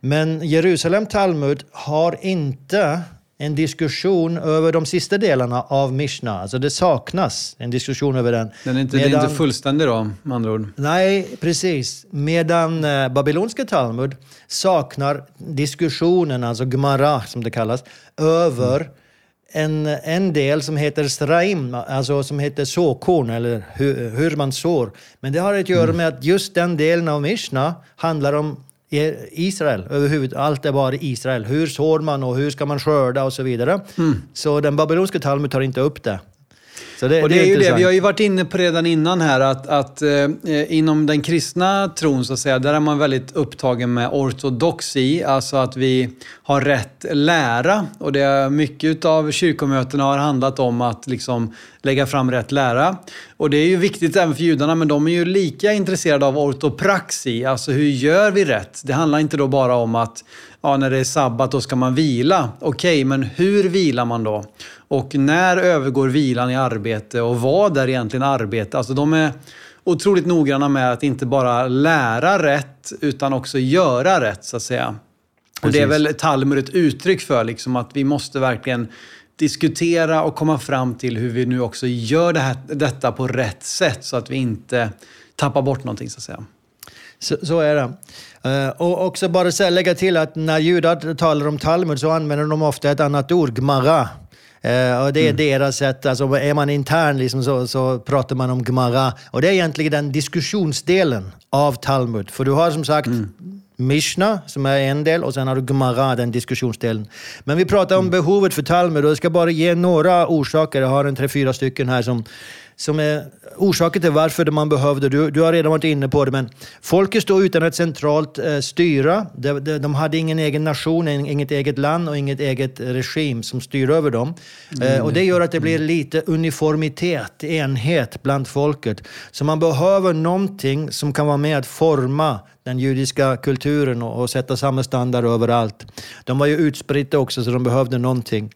men Jerusalem Talmud har inte en diskussion över de sista delarna av Mishna. Alltså det saknas en diskussion över den. Den är inte, Det är Medan- inte fullständig då, med andra ord. Nej, precis. Medan eh, babyloniska Talmud saknar diskussionen, alltså Gemara som det kallas, över en, en del som heter straim, alltså som heter såkorn eller hur, hur man sår. Men det har att göra med att just den delen av Mishna handlar om Israel överhuvudtaget. Allt är bara Israel. Hur sår man och hur ska man skörda och så vidare. Så den babyloniska Talmud tar inte upp det. Så det, Och det är ju det, vi har ju varit inne på redan innan här att, att eh, inom den kristna tron så att säga, där är man väldigt upptagen med ortodoxi, alltså att vi har rätt lära. Och det är mycket av kyrkomötena har handlat om att liksom lägga fram rätt lära. Och det är ju viktigt även för judarna, men de är ju lika intresserade av ortopraxi, alltså hur gör vi rätt? Det handlar inte då bara om att ja, när det är sabbat då ska man vila. Okej, men hur vilar man då? Och när övergår vilan i arbete och vad är egentligen arbete? Alltså de är otroligt noggranna med att inte bara lära rätt utan också göra rätt så att säga. Och det är Precis. väl Talmud ett uttryck för, liksom, att vi måste verkligen diskutera och komma fram till hur vi nu också gör det här, detta på rätt sätt så att vi inte tappar bort någonting så att säga. Så, så är det. Eh, och också bara så här lägga till att när judar talar om Talmud så använder de ofta ett annat ord, Gemara. Eh, och det är deras sätt, alltså är man intern liksom så, så pratar man om Gemara. Och det är egentligen den diskussionsdelen av Talmud. För du har som sagt Mishna som är en del och sen har du Gemara, den diskussionsdelen. Men vi pratar om behovet för Talmud och jag ska bara ge några orsaker. Jag har en tre, fyra stycken här som som är orsaken till varför man behövde, du, du har redan varit inne på det, men folket stod utan ett centralt eh, styre. De, de, de hade ingen egen nation, ing- inget eget land och inget eget regim som styr över dem. Eh, och det gör att det blir lite uniformitet, enhet bland folket. Så man behöver någonting som kan vara med att forma den judiska kulturen och, och sätta samma standard överallt. De var ju utspridda också, så de behövde någonting.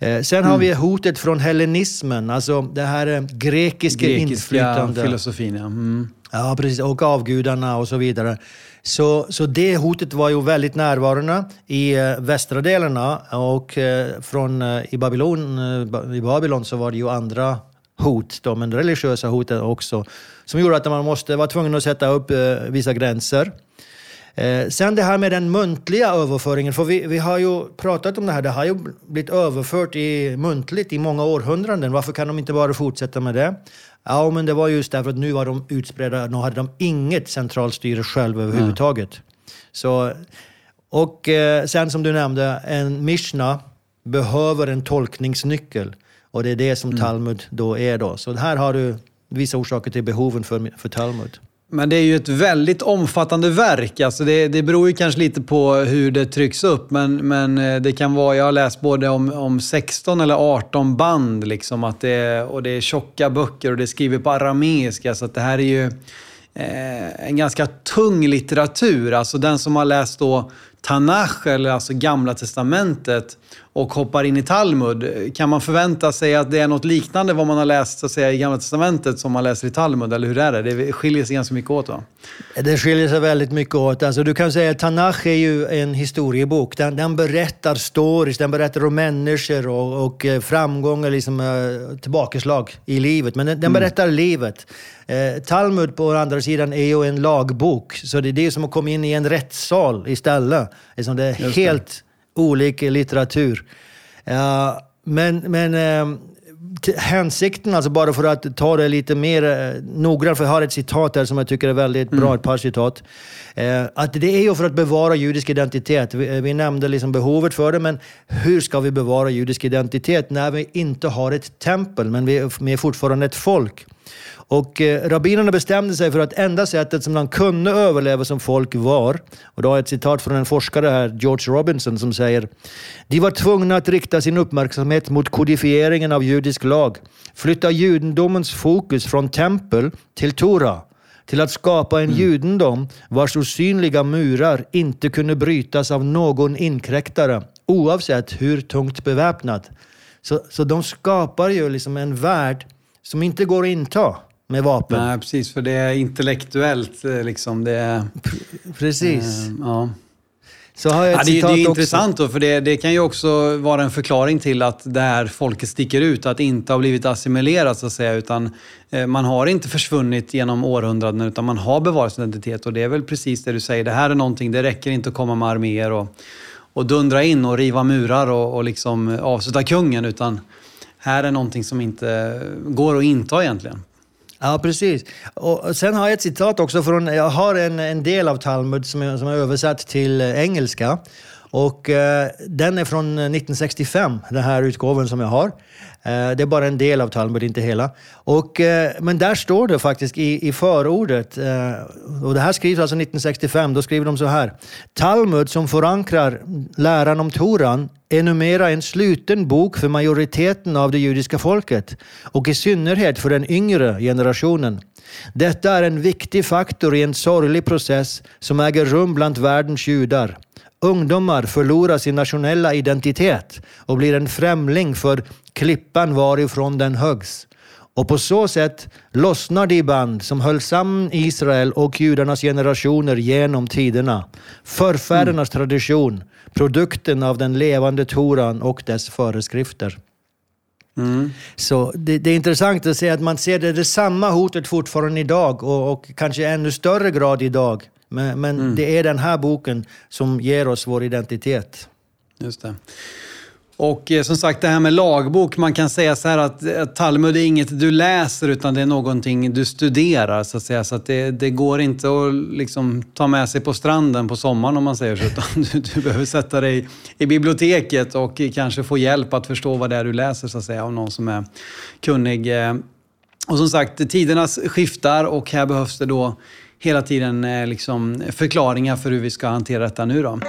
Eh, sen har vi hotet från hellenismen, alltså det här eh, grekiska, Grekiska inflytande. filosofin, ja. Mm. Ja, precis. Och avgudarna och så vidare. Så, så det hotet var ju väldigt närvarande i eh, västra delarna och från, i, Babylon, Ba- i Babylon så var det ju andra hot, då, men religiösa hot också, som gjorde att man måste vara tvungen att sätta upp vissa gränser. Eh, sen det här med den muntliga överföringen, för vi, vi har ju pratat om det här, det har ju blivit överfört i, muntligt i många århundraden. Varför kan de inte bara fortsätta med det? Ja, men det var just därför att nu var de utspridda, nu hade de inget centralstyre själv överhuvudtaget. Så, och eh, sen som du nämnde, en Mishna behöver en tolkningsnyckel. Och det är det som Talmud då är då. Så här har du vissa orsaker till behoven för, för Talmud. Men det är ju ett väldigt omfattande verk. Alltså det, det beror ju kanske lite på hur det trycks upp. Men, men eh, det kan vara, jag har läst både om, om 16 eller 18 band. Liksom, att det, är- och det är tjocka böcker och det är skrivet på arameiska. Så att det här är ju eh, en ganska tung litteratur. Alltså den som har läst då Tanach, eller alltså Gamla Testamentet, och hoppar in i Talmud. Kan man förvänta sig att det är något liknande vad man har läst så att säga, i Gamla Testamentet som man läser i Talmud? Eller hur är det? Det skiljer sig ganska mycket åt va? Det skiljer sig väldigt mycket åt. Alltså, du kan säga att Tanach är ju en historiebok. Den, den berättar stories, den berättar om människor och, och eh, framgångar, liksom, eh, tillbakaslag i livet. Men den, den berättar livet. Eh, Talmud på andra sidan är ju en lagbok, så det är det som att komma in i en rättssal istället. Liksom, det är Just det. Olika litteratur. Ja, men men t- hänsikten, alltså bara för att ta det lite mer eh, noggrant, för jag har ett citat här som jag tycker är väldigt bra, ett par citat. Eh, att det är ju för att bevara judisk identitet. Vi, eh, vi nämnde liksom behovet för det, men hur ska vi bevara judisk identitet när vi inte har ett tempel, men vi är fortfarande ett folk? Och eh, rabbinerna bestämde sig för att enda sättet som de kunde överleva som folk var, och då har jag ett citat från en forskare här, George Robinson, som säger De var tvungna att rikta sin uppmärksamhet mot kodifieringen av judisk lag, flytta judendomens fokus från tempel till Tora, till att skapa en judendom vars osynliga murar inte kunde brytas av någon inkräktare, oavsett hur tungt beväpnad. Så, så de skapar ju liksom en värld som inte går att inta med vapen. Nej, precis. För det är intellektuellt. eh, Liksom, det är, Precis. eh, ja. Så har jag ett Ja, det, är- det citat är också. intressant då, för det, det kan ju också vara en förklaring till att det här folket sticker ut, att inte har blivit assimilerat så att säga, utan eh, man har inte försvunnit genom århundraden, utan man har bevarat sin identitet. Och det är väl precis det du säger, det här är någonting, det räcker inte att komma med arméer och, och dundra in och riva murar och, och liksom avsluta kungen, utan här är någonting som inte går att inta egentligen. Ja, precis. Och sen har jag ett citat också från, jag har en, en del av Talmud som är, som är översatt till engelska. Och eh, den är från eh, 1965, den här utgåvan som jag har. Eh, det är bara en del av Talmud, inte hela. Och, eh, men där står det faktiskt i, i förordet, eh, och det här skrivs alltså 1965, då skriver de så här. Talmud som förankrar läran om Toran är numera en sluten bok för majoriteten av det judiska folket och i synnerhet för den yngre generationen. Detta är en viktig faktor i en sorglig process som äger rum bland världens judar. Ungdomar förlorar sin nationella identitet och blir en främling för klippan varifrån den höggs. Och på så sätt lossnar de band som höll samman Israel och judarnas generationer genom tiderna. Förfädernas tradition, produkten av den levande Toran och dess föreskrifter. Så det, det är intressant att se att man ser det, det samma hotet fortfarande idag och, och kanske ännu större grad idag. Men, men det är den här boken som ger oss vår identitet. Just det. Och eh, som sagt, det här med lagbok. Man kan säga så här att eh, Talmud är inget du läser utan det är någonting du studerar. Så att säga. Så att det, det går inte att liksom ta med sig på stranden på sommaren om man säger så. Utan du, du behöver sätta dig i biblioteket och kanske få hjälp att förstå vad det är du läser så att säga. Av någon som är kunnig. eh. Och som sagt, tiderna skiftar och här behövs det då hela tiden eh, liksom förklaringar för hur vi ska hantera detta nu då.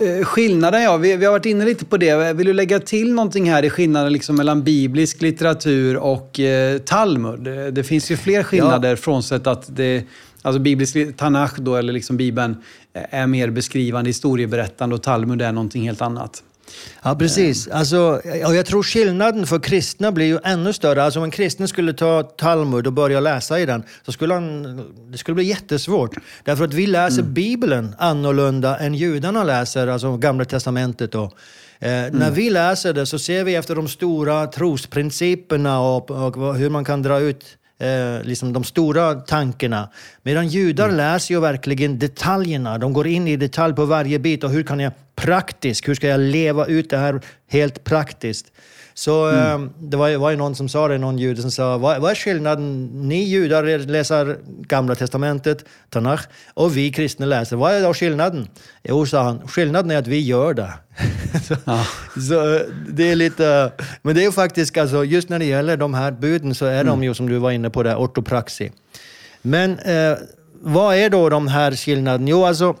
Eh, skillnaden, ja. Vi, vi, har varit inne lite på det. Vill du lägga till någonting här i skillnaden liksom mellan biblisk litteratur och eh, Talmud? Det, det, finns ju fler skillnader ja. frånsett att det... Alltså biblisk Tanach då, eller liksom Bibeln, är mer beskrivande, historieberättande och Talmud är någonting helt annat. Ja, precis. Alltså, och jag tror skillnaden för kristna blir ju ännu större. Alltså om en kristen skulle ta Talmud och börja läsa i den, så skulle han, det skulle bli jättesvårt. Därför att vi läser mm. Bibeln annorlunda än judarna läser, alltså Gamla Testamentet. Då. Eh, mm. När vi läser det så ser vi efter de stora trosprinciperna och, och hur man kan dra ut eh, liksom de stora tankarna. Medan judar mm. läser ju verkligen detaljerna. De går in i detalj på varje bit och hur kan jag praktiskt, hur ska jag leva ut det här helt praktiskt? Så mm. eh, det var, var ju någon som sa det, någon jude som sa, vad, vad är skillnaden? Ni judar läser Gamla Testamentet, Tanach, och vi kristna läser. Vad är då skillnaden? Jo, sa han, skillnaden är att vi gör det. så, ja. så, eh, det är lite, men det är ju faktiskt, alltså, just när det gäller de här buden så är mm. de ju, som du var inne på, det, ortopraxi. Men eh, vad är då de här skillnaderna? Jo, alltså,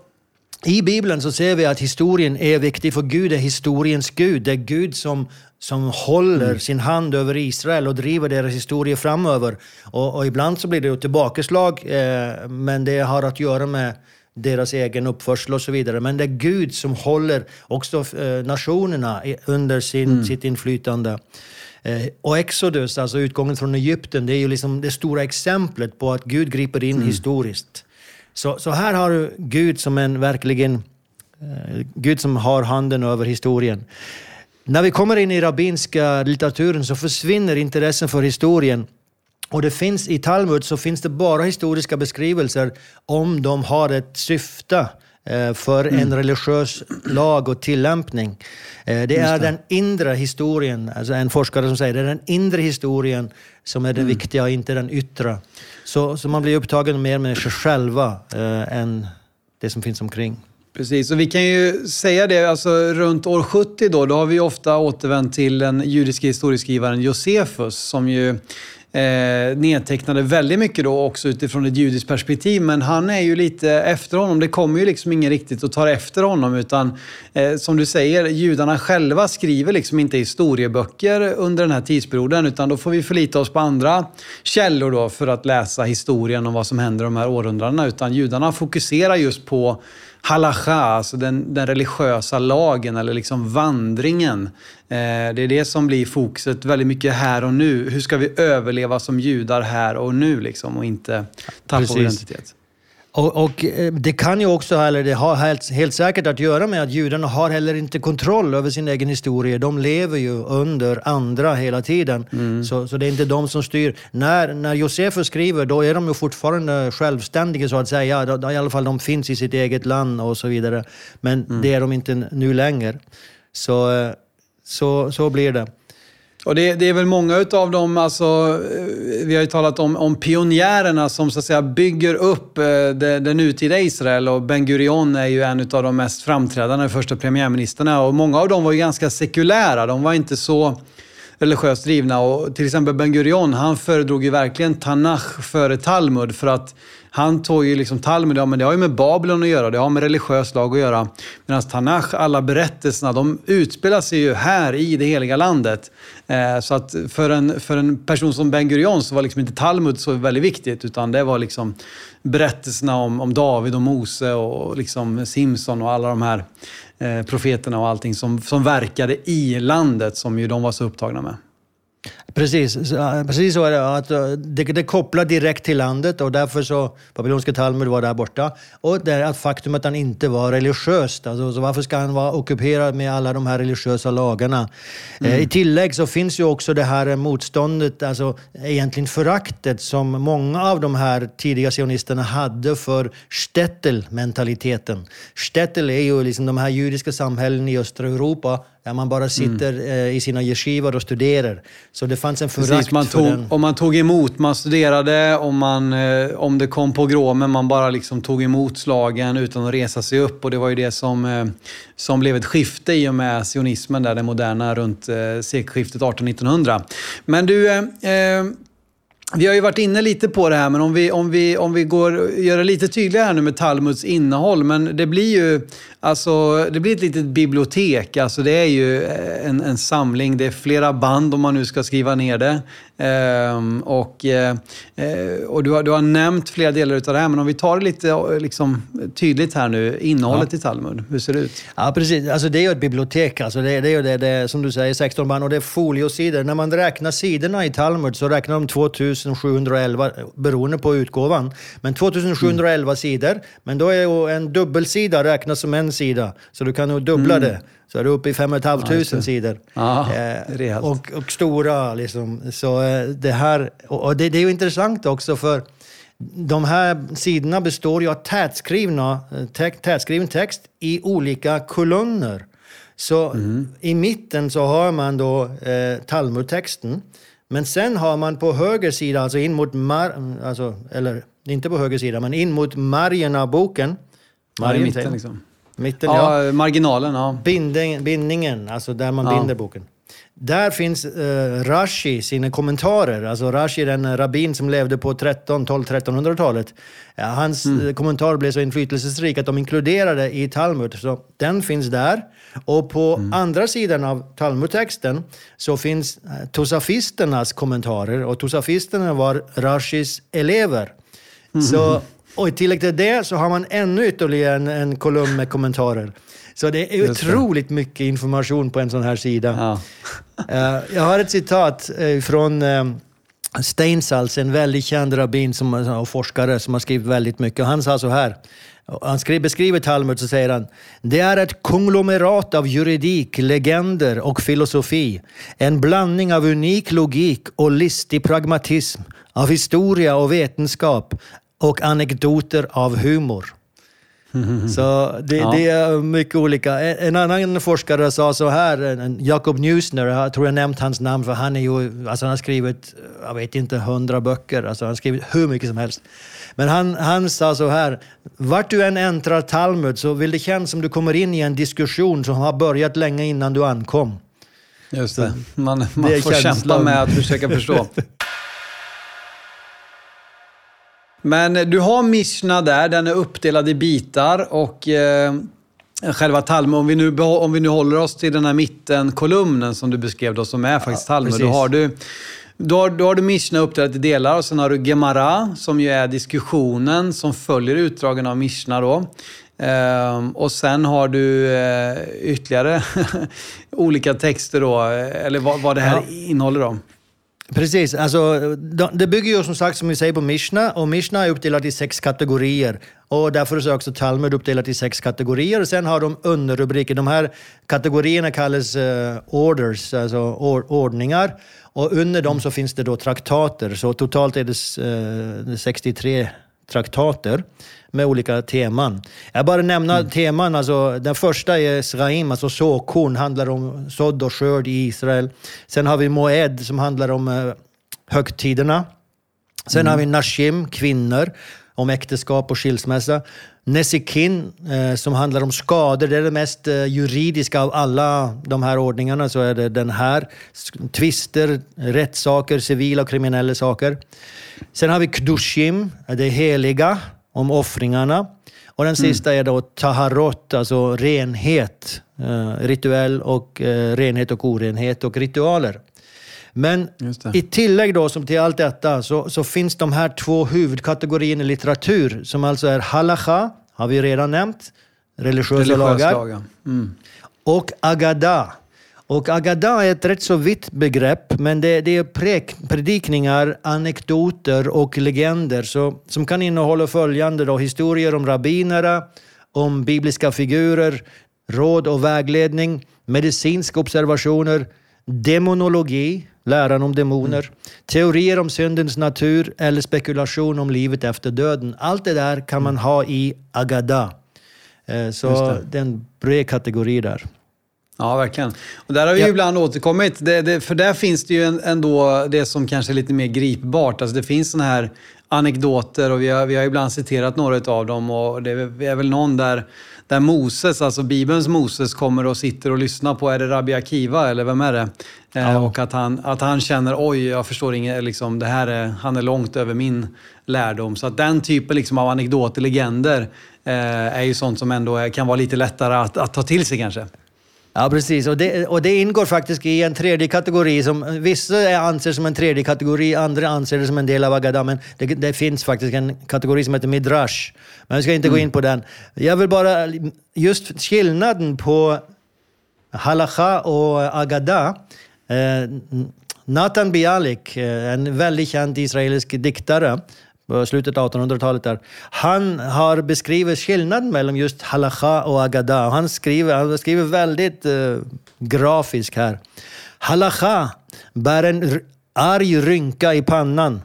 i Bibeln så ser vi att historien är viktig, för Gud är historiens Gud. Det är Gud som som håller mm. sin hand över Israel och driver deras historia framöver. Och, och ibland så blir det ett tillbakaslag, eh, men det har att göra med deras egen uppförsel och så vidare. Men det är Gud som håller också eh, nationerna under sin, mm. sitt inflytande. Eh, och Exodus, alltså utgången från Egypten, det är ju liksom det stora exemplet på att Gud griper in mm. historiskt. Så, så här har du Gud som en verkligen eh, Gud som har handen över historien. När vi kommer in i rabbinska litteraturen så försvinner intressen för historien. Och det finns i Talmud så finns det bara historiska beskrivelser om de har ett syfte eh, för mm. en religiös lag och tillämpning. Eh, det är den inre historien, alltså en forskare som säger det är den inre historien som är det mm. viktiga, inte den yttre. Så, så man blir upptagen mer med sig själva eh, än det som finns omkring. Precis, och vi kan ju säga det, alltså runt år 70 då, då har vi ofta återvänt till den judiska historieskrivaren Josefus som ju eh, nedtecknade väldigt mycket då också utifrån ett judiskt perspektiv. Men han är ju lite efter honom. Det kommer ju liksom ingen riktigt och tar efter honom. Utan eh, som du säger, judarna själva skriver liksom inte historieböcker under den här tidsperioden. Utan då får vi förlita oss på andra källor då för att läsa historien om vad som händer de här århundradena. Utan judarna fokuserar just på halacha, alltså den, den religiösa lagen eller liksom vandringen. Eh, det är det som blir fokuset väldigt mycket här och nu. Hur ska vi överleva som judar här och nu liksom och inte tappa vår identitet? Och, och, eh, det kan ju också, eller det har helt, helt, säkert att göra med att judarna har heller inte kontroll över sin egen historia. De lever ju under andra hela tiden. Mm. Så, så det är inte de som styr. När, när Josefus skriver, då är de ju fortfarande självständiga så att säga. I alla fall de finns i sitt eget land och så vidare. Men mm. det är de inte nu längre. Så, eh, så, så blir det. Och det, det, är väl många av dem, alltså, eh, vi har ju talat om, om pionjärerna som så att säga bygger upp eh, det, det nutida Israel. Och Ben Gurion är ju en av de mest framträdande första premiärministerna och många av dem var ju ganska sekulära. De var inte så religiöst drivna. Och till exempel Ben Gurion, han föredrog ju verkligen Tanach före Talmud för att han tog ju liksom Talmud, ja, men det har ju med Babylon att göra, det har med religiös lag att göra. Medan Tanach, alla berättelserna, de utspelar sig ju här i det heliga landet. Eh, så att för en, för en person som Ben Gurion så var liksom inte Talmud så väldigt viktigt, utan det var liksom berättelserna om, om David och Mose och liksom Simson och alla de här eh, profeterna och allting som, som verkade i landet som ju de var så upptagna med. Precis, precis så är det. Att eh, det, det kopplar direkt till landet och därför så babyloniska Talmud var där borta. Och det är att faktum att han inte var religiös. Alltså, så varför ska han vara ockuperad med alla de här religiösa lagarna? Eh, mm. I tillägg så finns ju också det här motståndet, alltså egentligen föraktet som många av de här tidiga sionisterna hade för shtetl-mentaliteten. Shtetl är ju liksom de här judiska samhällen i östra Europa där man bara sitter mm. Eh, i sina yeshivor och studerar. Så det fanns en förakt Precis, man tog, för den. Och man tog emot, man studerade, och man, eh, om det kom pogromer, man bara liksom tog emot slagen utan att resa sig upp. Och det var ju det som, eh, som blev ett skifte i och med sionismen, där den moderna, runt sekelskiftet 1800-1900. Men du, vi har ju varit inne lite på det här, men om vi, om vi, om vi går, gör det lite tydligare här nu med Talmuds innehåll. Men det blir ju alltså, det blir ett litet bibliotek. Alltså, det är ju en, en samling. Det är flera band om man nu ska skriva ner det. Ehm, och eh, och du, har, du har nämnt flera delar av det här, men om vi tar det lite liksom, tydligt här nu. Innehållet ja. i Talmud, hur ser det ut? Ja, precis. Alltså, det är ju ett bibliotek. Alltså, det, det är ju det, det, som du säger, 16 band och det är foliosidor. När man räknar sidorna i Talmud så räknar de 2000 2711 beroende på utgåvan. Men 2711 mm. sidor. Men då är en dubbelsida räknas som en sida. Så du kan nog dubbla mm. det. Så är du uppe i 5 500 ja, sidor. Ja, eh, och, och, stora liksom. Så eh, det här... Och det, det är ju intressant också för de här sidorna består ju av tätskrivna, te, tätskriven text i olika kolumner. Så mm. i mitten så har man då eh, Talmudtexten. Men sen har man på höger sida, alltså in mot, mar, alltså, eller inte på höger sida, men in mot margen av boken. Margen, ja, mitten liksom. Mitten, ja. ja. Marginalen, ja. Binding, bindningen, alltså där man ja. binder boken. Där finns eh, Rashi, sina kommentarer. Alltså Rashi, den rabbin som levde på 13, 12-1300-talet. Ja, hans mm. Eh, kommentarer blev så inflytelserik att de inkluderade i Talmud. Så den finns där. Och på mm. andra sidan av Talmudtexten så finns eh, tosafisternas kommentarer. Och tosafisterna var Rashis elever. Mm. Så, och i tillägg till det så har man ännu ytterligare en, en kolumn med kommentarer. Så det är otroligt mycket information på en sån här sida. Ja. uh, jag har ett citat uh, från uh, Steinsals, en väldigt känd rabbin som, och forskare som har skrivit väldigt mycket. Han sa så här, han skrev, beskriver Talmud så säger han, det är ett konglomerat av juridik, legender och filosofi. En blandning av unik logik och listig pragmatism, av historia och vetenskap och anekdoter av humor. Så det, ja. det, är mycket olika. En annan forskare sa så här, Jakob Newsner, jag tror jag nämnt hans namn för han är ju, alltså han har skrivit, jag vet inte, hundra böcker. Alltså han har skrivit hur mycket som helst. Men han, han sa så här, vart du än äntrar Talmud så vill det kännas som du kommer in i en diskussion som har börjat länge innan du ankom. Just det, man, man får kämpa med att försöka förstå. Men du har Mishna där, den är uppdelad i bitar och eh, själva Talmud, om vi, nu, om vi nu håller oss till den här mittenkolumnen som du beskrev då, som är faktiskt ja, Talmud, då har du då har, då har du Mishna uppdelat i delar och sen har du Gemara som ju är diskussionen som följer utdragen av Mishna då. Ehm, och sen har du eh, ytterligare olika texter då, eller vad, vad det här ja. innehåller då. Precis, alltså, det bygger ju som sagt som vi säger på Mishna och Mishna är uppdelat i sex kategorier. Och därför är också Talmud uppdelat i sex kategorier. Och sen har de underrubriker. De här kategorierna kallas uh, orders, alltså or ordningar. Och under dem så finns det då traktater. Så totalt är det uh, eh, 63 traktater med olika teman. Jag bara nämna mm. teman. Alltså, den första är Sraim, alltså såkorn, handlar om sådd och skörd i Israel. Sen har vi Moed som handlar om eh, högtiderna. Sen mm. har vi Nashim, kvinnor, om äktenskap och skilsmässa. Nesikin, eh, som handlar om skador. Det är det mest eh, juridiska av alla de här ordningarna. Så är det den här. Tvister, rättssaker, civila och kriminella saker. Sen har vi Kdushim, det heliga om offringarna. Och den mm. sista är då taharot, alltså renhet. Eh, rituell och eh, renhet och orenhet och ritualer. Men i tillägg då, som till allt detta så, så finns de här två huvudkategorierna i litteratur som alltså är halacha, har vi redan nämnt, religiösa Religiös lagar. lagar. Mm. Och agada, och agada är ett rätt så vitt begrepp, men det, det är predikningar, anekdoter och legender så, som kan innehålla följande då, historier om rabbinerna, om bibliska figurer, råd och vägledning, medicinska observationer, demonologi, läran om demoner, mm. teorier om syndens natur eller spekulation om livet efter döden. Allt det där kan man ha i agada. Eh, så det. det är en bred kategori där. Ja, verkligen. Och där har vi ja. ibland återkommit. Det, det, för där finns det ju ändå det som kanske är lite mer gripbart. Alltså det finns sådana här anekdoter och vi har, vi har ibland citerat några av dem. Och det är väl någon där, där Moses, alltså Bibelns Moses, kommer och sitter och lyssnar på, är det Rabbi Akiva eller vem är det? Eh, ja. och att han, att han känner, oj, jag förstår inget, liksom, det här är, han är långt över min lärdom. Så att den typen liksom av anekdoter, legender, eh, är ju sånt som ändå är, kan vara lite lättare att, att ta till sig kanske. Ja, precis. Och det, och det ingår faktiskt i en tredje kategori som vissa anser som en tredje kategori, andra anser det som en del av Agada. Men det, det finns faktiskt en kategori som heter Midrash. Men jag ska inte mm. gå in på den. Jag vill bara, just skillnaden på Halacha och Agada. Eh, Nathan Bialik, eh, en väldigt känd israelisk diktare, slutet av 1800-talet där. Han har beskrivit skillnaden mellan just halacha och agada. Han skriver, han skriver väldigt eh, uh, grafiskt här. Halacha bär en arg rynka i pannan.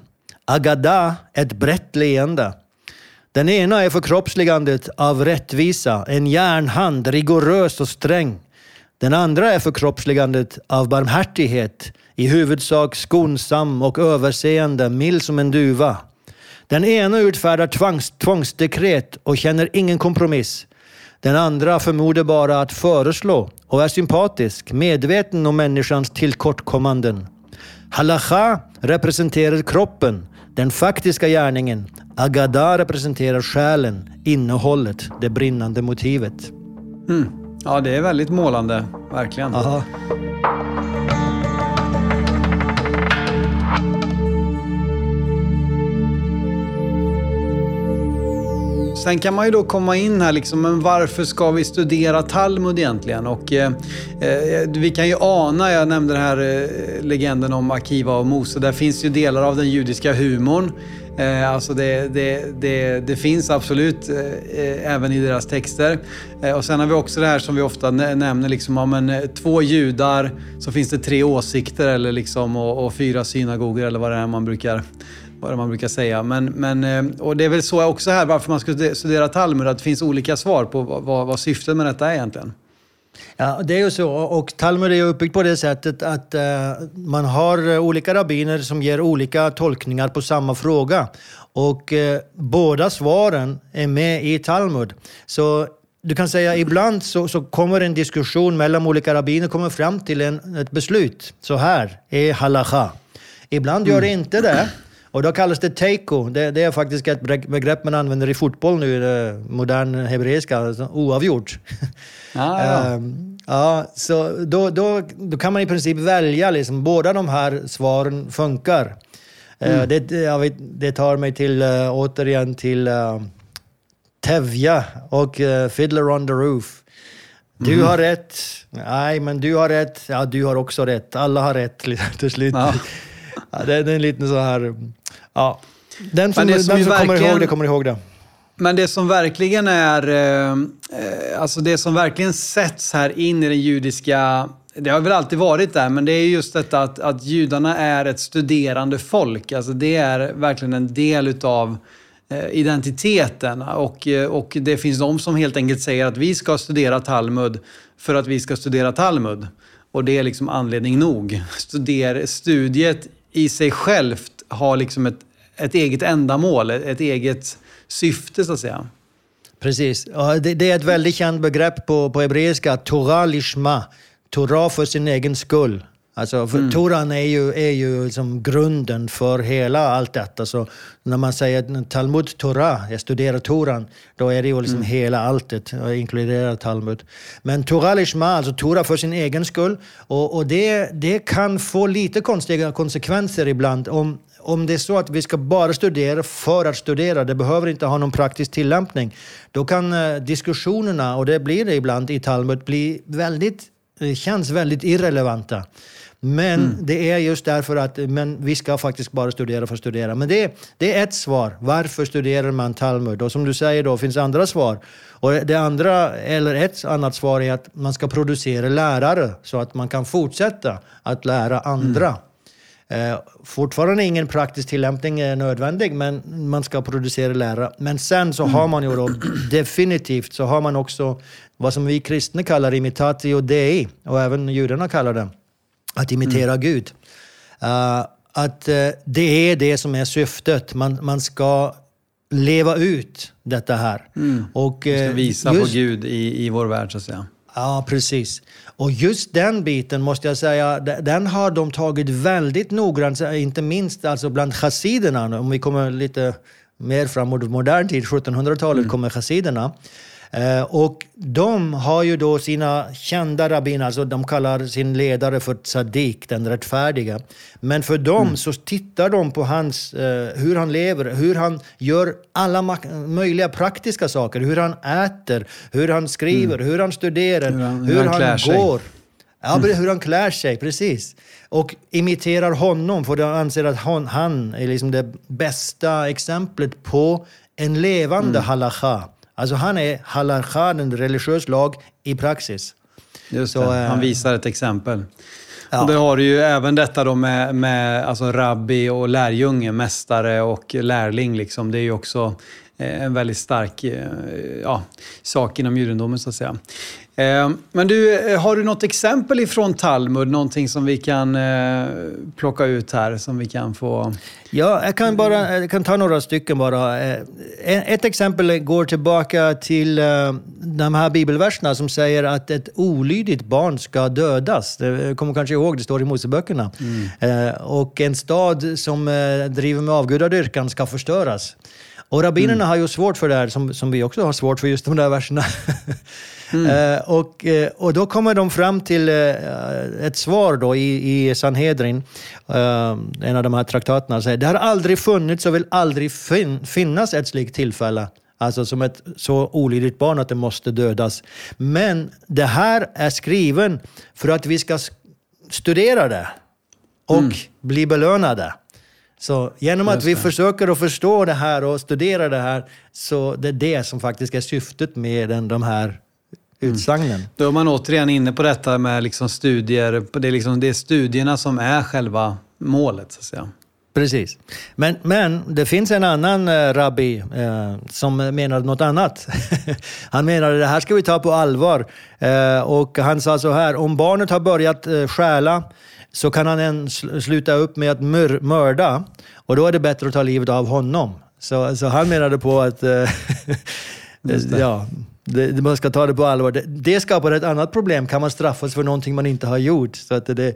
Agada ett brett leende. Den ena är förkroppsligandet av rättvisa, en järnhand, rigorös och sträng. Den andra är förkroppsligandet av barmhärtighet, i huvudsak skonsam och överseende, mild som en duva. Den ena utfärdar tvangs, tvångsdekret och känner ingen kompromiss. Den andra förmodar bara att föreslå och är sympatisk, medveten om människans tillkortkommanden. Halacha representerar kroppen, den faktiska gärningen. Agada representerar själen, innehållet, det brinnande motivet. Mm. Ja, det är väldigt målande, verkligen. Aha. Sen kan man ju då komma in här liksom, men varför ska vi studera Talmud egentligen? Och, eh, eh, vi kan ju ana, jag nämnde den här eh, legenden om Akiva och Mose, där finns ju delar av den judiska humorn. Eh, alltså det, det, det, det, finns absolut eh, även i deras texter. Eh, och sen har vi också det här som vi ofta nämner, liksom, om en, eh, två judar så finns det tre åsikter eller liksom, och, och fyra synagogor eller vad det är man brukar vad man brukar säga. Men, men, eh, och det är väl så också här varför man ska studera Talmud, att det finns olika svar på vad, vad syftet med detta är egentligen. Ja, det är ju så. Och Talmud är ju uppbyggt på det sättet att uh, man har olika rabbiner som ger olika tolkningar på samma fråga. Och båda svaren är med i Talmud. Så du kan säga ibland så, så kommer en diskussion mellan olika rabbiner kommer fram till en, ett beslut. Så här är halacha. Ibland gör det mm. inte det. Och då kallas det teiko. Det, det, är faktiskt ett begrepp man använder i fotboll nu, modern hebreiska, alltså oavgjort. Ah, ja. um, ja, så då, då, då kan man i princip välja, liksom, båda de här svaren funkar. Eh, mm. Det, vet, det tar mig till, uh, återigen till uh, Tevja och uh, Fiddler on the Roof. Du mm. har rätt. Nej, men du har rätt. Ja, du har också rätt. Alla har rätt till slut. Ja. Ja, det, är en liten så här Ja. Den som, den som kommer ihåg det kommer ihåg det. Men det som verkligen är, eh, eh, alltså det som verkligen sätts här in i den judiska, det har väl alltid varit där, men det är just detta att, att judarna är ett studerande folk. Alltså det är verkligen en del utav eh, identiteten. Och, eh, och det finns de som helt enkelt säger att vi ska studera Talmud för att vi ska studera Talmud. Och det är liksom anledning nog. Studier, studiet i sig självt har liksom ett, ett eget ändamål, ett eget syfte så att säga. Precis. Det, det är ett väldigt känt begrepp på, på hebreiska, Torah lishma. Torah för sin egen skull. Alltså, för mm. Toran är ju, är ju liksom grunden för hela allt detta. Så när man säger Talmud Torah, jag studerar Toran, då är det ju liksom mm. hela alltet, inkluderar Talmud. Men Torah Lishma, alltså Torah för sin egen skull. Och, och det, det kan få lite konstiga konsekvenser ibland. Om, om det är så att vi ska bara studera för att studera, det behöver inte ha någon praktisk tillämpning, då kan eh, diskussionerna, och det blir det ibland i Talmud, bli väldigt, känns väldigt irrelevanta. Men mm. det är just därför att men vi ska faktiskt bara studera för att studera. Men det, det är ett svar. Varför studerar man Talmud? Och som du säger, då finns andra svar. Och det andra, eller ett annat svar är att man ska producera lärare så att man kan fortsätta att lära andra. Eh, fortfarande ingen praktisk tillämpning är nödvändig, men man ska producera lära. Men sen så har man ju då definitivt så har man också vad som vi kristna kallar imitatio dei, och även judarna kallar det, att imitera Gud. Uh, att uh, det är det som är syftet. Man, man ska leva ut detta här. Mm. Och, uh, visa just, på Gud i, i vår värld, så att säga. Ja, precis. Och just den biten måste jag säga, den har de tagit väldigt noggrant, inte minst alltså bland chassiderna. Om vi kommer lite mer framåt modern tid, 1700-talet, mm. kommer chassiderna. Eh, och de har ju då sina kända rabbiner, alltså de kallar sin ledare för tzadik, den rättfärdiga. Men för dem mm. så tittar de på hans, eh, hur han lever, hur han gör alla möjliga praktiska saker. Hur han äter, hur han skriver, mm. hur han studerar, hur han, hur hur han, han går. Ja, mm. hur han klär sig, precis. Och imiterar honom, för de anser att hon, han är liksom det bästa exemplet på en levande mm. halacha. Alltså han är halarcha, en religiös lag, i praxis. Just Så, han eh, visar ett exempel. Ja. Och det har du ju även detta då med, med alltså rabbi och lärjunge, mästare och lärling. Liksom. Det är ju också eh, en väldigt stark eh, ja, sak inom judendomen så att säga. Eh, men du, eh, har du något exempel ifrån Talmud? Någonting som vi kan eh, plocka ut här, som vi kan få... Ja, jag kan, bara, jag kan ta några stycken bara. Ett exempel går tillbaka till de här bibelverserna som säger att ett olydigt barn ska dödas. Du kommer kanske ihåg, det står i Moseböckerna. Mm. Och en stad som driver med avgudadyrkan ska förstöras. Och rabbinerna mm. har ju svårt för det här, som, som vi också har svårt för just de där verserna. Mm. Uh, och, uh, och då kommer de fram till uh, ett svar då i, i Sanhedrin, en av de här traktaterna, säger det har aldrig funnits och vill aldrig fin finnas ett slikt tillfälle. Alltså som ett så olydigt barn att det måste dödas. Men det här är skriven för att vi ska studera det och mm. bli belönade. Så genom att vi försöker att förstå det här och studera det här, så det är det som faktiskt är syftet med den, de här utsagnen. Mm. Då är man återigen inne på detta med liksom studier. Det är, liksom, det är studierna som är själva målet, så att säga. Precis. Men, men det finns en annan eh, rabbi eh, som menar något annat. han menade det här ska vi ta på allvar. Eh, och han sa så här, om barnet har börjat eh, stjäla så kan han en sluta upp med att mörda och då är det bättre att ta livet av honom. Så, så han menade på att eh, ja, det, man ska ta det på allvar. Det, det skapar ett annat problem. Kan man straffas för någonting man inte har gjort? Så att det, det,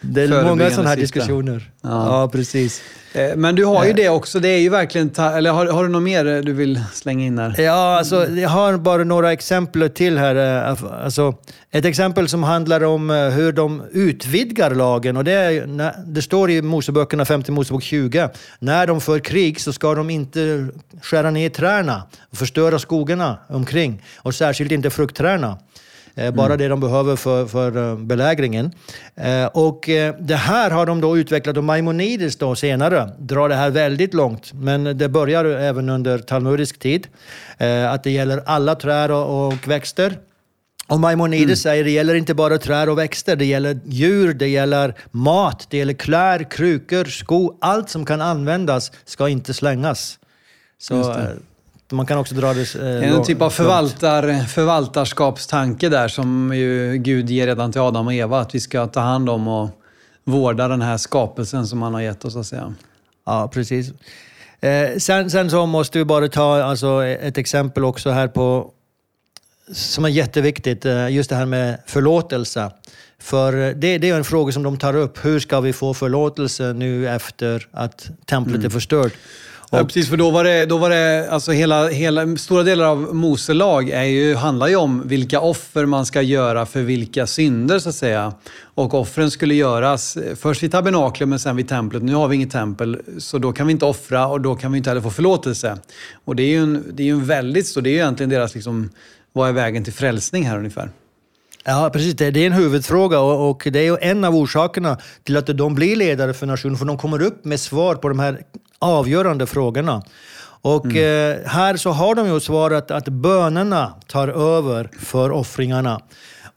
det är många sådana här diskussioner. Ja. ja. precis. Eh, men du har ju eh. det också. Det är ju verkligen... Eller har, har du något mer du vill slänga in där? Ja, alltså, jag har bara några exempel till här. Eh, alltså, ett exempel som handlar om hur de utvidgar lagen. Och det, är, det står i Moseböckerna, 50 Mosebok 20. När de för krig så ska de inte skära ner träna och förstöra skogarna omkring. Och särskilt inte fruktträna. Eh, bara mm. det de behöver för, för eh, belägringen. Eh, och det här har de då utvecklat och Maimonides då senare drar det här väldigt långt. Men det börjar även under talmudisk tid. Att det gäller alla träd och, och växter. Och Maimonides mm. säger det gäller inte bara träd och växter, det gäller djur, det gäller mat, det gäller kläder, krukor, sko. Allt som kan användas ska inte slängas. Så man kan också dra det... Eh, en typ av förvaltar, förvaltarskapstanke där som ju Gud ger redan till Adam och Eva. Att vi ska ta hand om och vårda den här skapelsen som han har gett oss, att säga. Ja, precis. Eh, sen, sen, så måste vi bara ta alltså, ett exempel också här på som är jätteviktigt, eh, just det här med förlåtelse. För det, det, är en fråga som de tar upp. Hur ska vi få förlåtelse nu efter att templet mm. är förstört? Ja, precis. För då var det, då var det alltså hela, hela, stora delar av Mose lag är ju, handlar ju om vilka offer man ska göra för vilka synder, så att säga. Och offren skulle göras först vid tabernaklet, men sen vid templet. Nu har vi inget tempel, så då kan vi inte offra och då kan vi inte heller få förlåtelse. Och det är ju en, det är en väldigt stor, det är ju egentligen deras, liksom, vad är vägen till frälsning här ungefär? Ja, precis. Det är en huvudfråga och det är en av orsakerna till att de blir ledare för nationen, för de kommer upp med svar på de här avgörande frågorna. Och mm. eh, här så har de ju svarat att bönerna tar över för offringarna.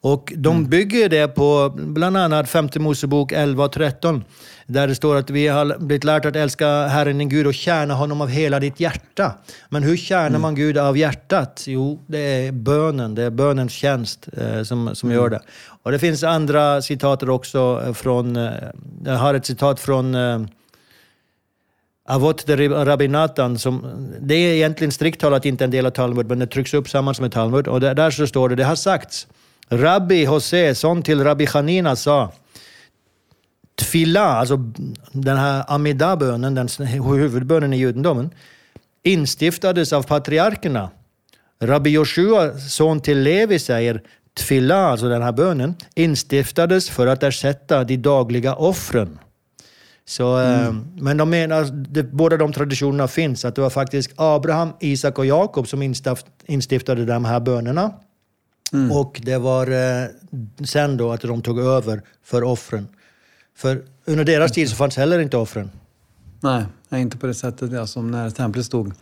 Och de bygger det på bland annat femte Mosebok 11 och 13. Där det står att vi har blivit lärt att älska Herren din Gud och tjäna honom av hela ditt hjärta. Men hur tjänar man Gud av hjärtat? Jo, det är bönen. Det är bönens tjänst eh, som, som gör det. Och det finns andra citat också från... Eh, jag har ett citat från eh, Avot de Rabinatan, som, det är egentligen strikt talat inte en del av Talmud, men det trycks upp tillsammans med Talmud. Och där, där så står det, det har sagts, Rabbi Jose, son till Rabbi Hanina, sa Tfilla, alltså den här Amida-bönen, den huvudbönen i judendomen, instiftades av patriarkerna. Rabbi Joshua, son till Levi, säger Tfilla, alltså den här bönen, instiftades för att ersätta de dagliga offren. Så, eh, mm. Men de menar, det, båda de traditionerna finns, att det var faktiskt Abraham, Isak och Jakob som instiftade de här bönerna. Mm. Och det var eh, sen då att de tog över för offren. För under deras tid så fanns heller inte offren. Nej, inte på det sättet ja, som när templet stod.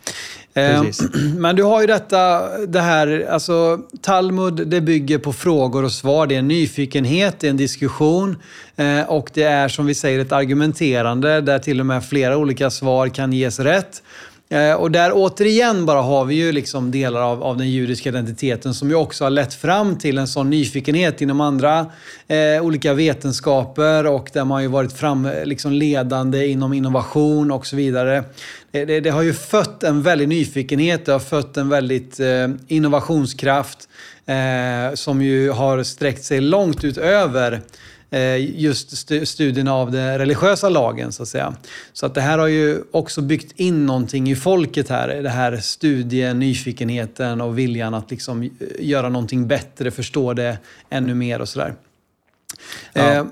Eh, men du har ju detta, det här, alltså Talmud det bygger på frågor och svar. Det är en nyfikenhet, det är en diskussion eh, och det är som vi säger ett argumenterande där till och med flera olika svar kan ges rätt. Eh, och där återigen bara har vi ju liksom delar av, av den judiska identiteten som ju också har lett fram till en sån nyfikenhet inom andra eh, olika vetenskaper och där man ju varit fram, eh, liksom ledande inom innovation och så vidare. Det, det, det har ju fött en väldig nyfikenhet, det har fött en väldigt eh, innovationskraft eh, som ju har sträckt sig långt utöver just studien av den religiösa lagen så att säga. Så att det här har ju också byggt in någonting i folket här. Det här studien, nyfikenheten och viljan att liksom eh, göra någonting bättre, förstå det ännu mer och sådär. Ja. Eh,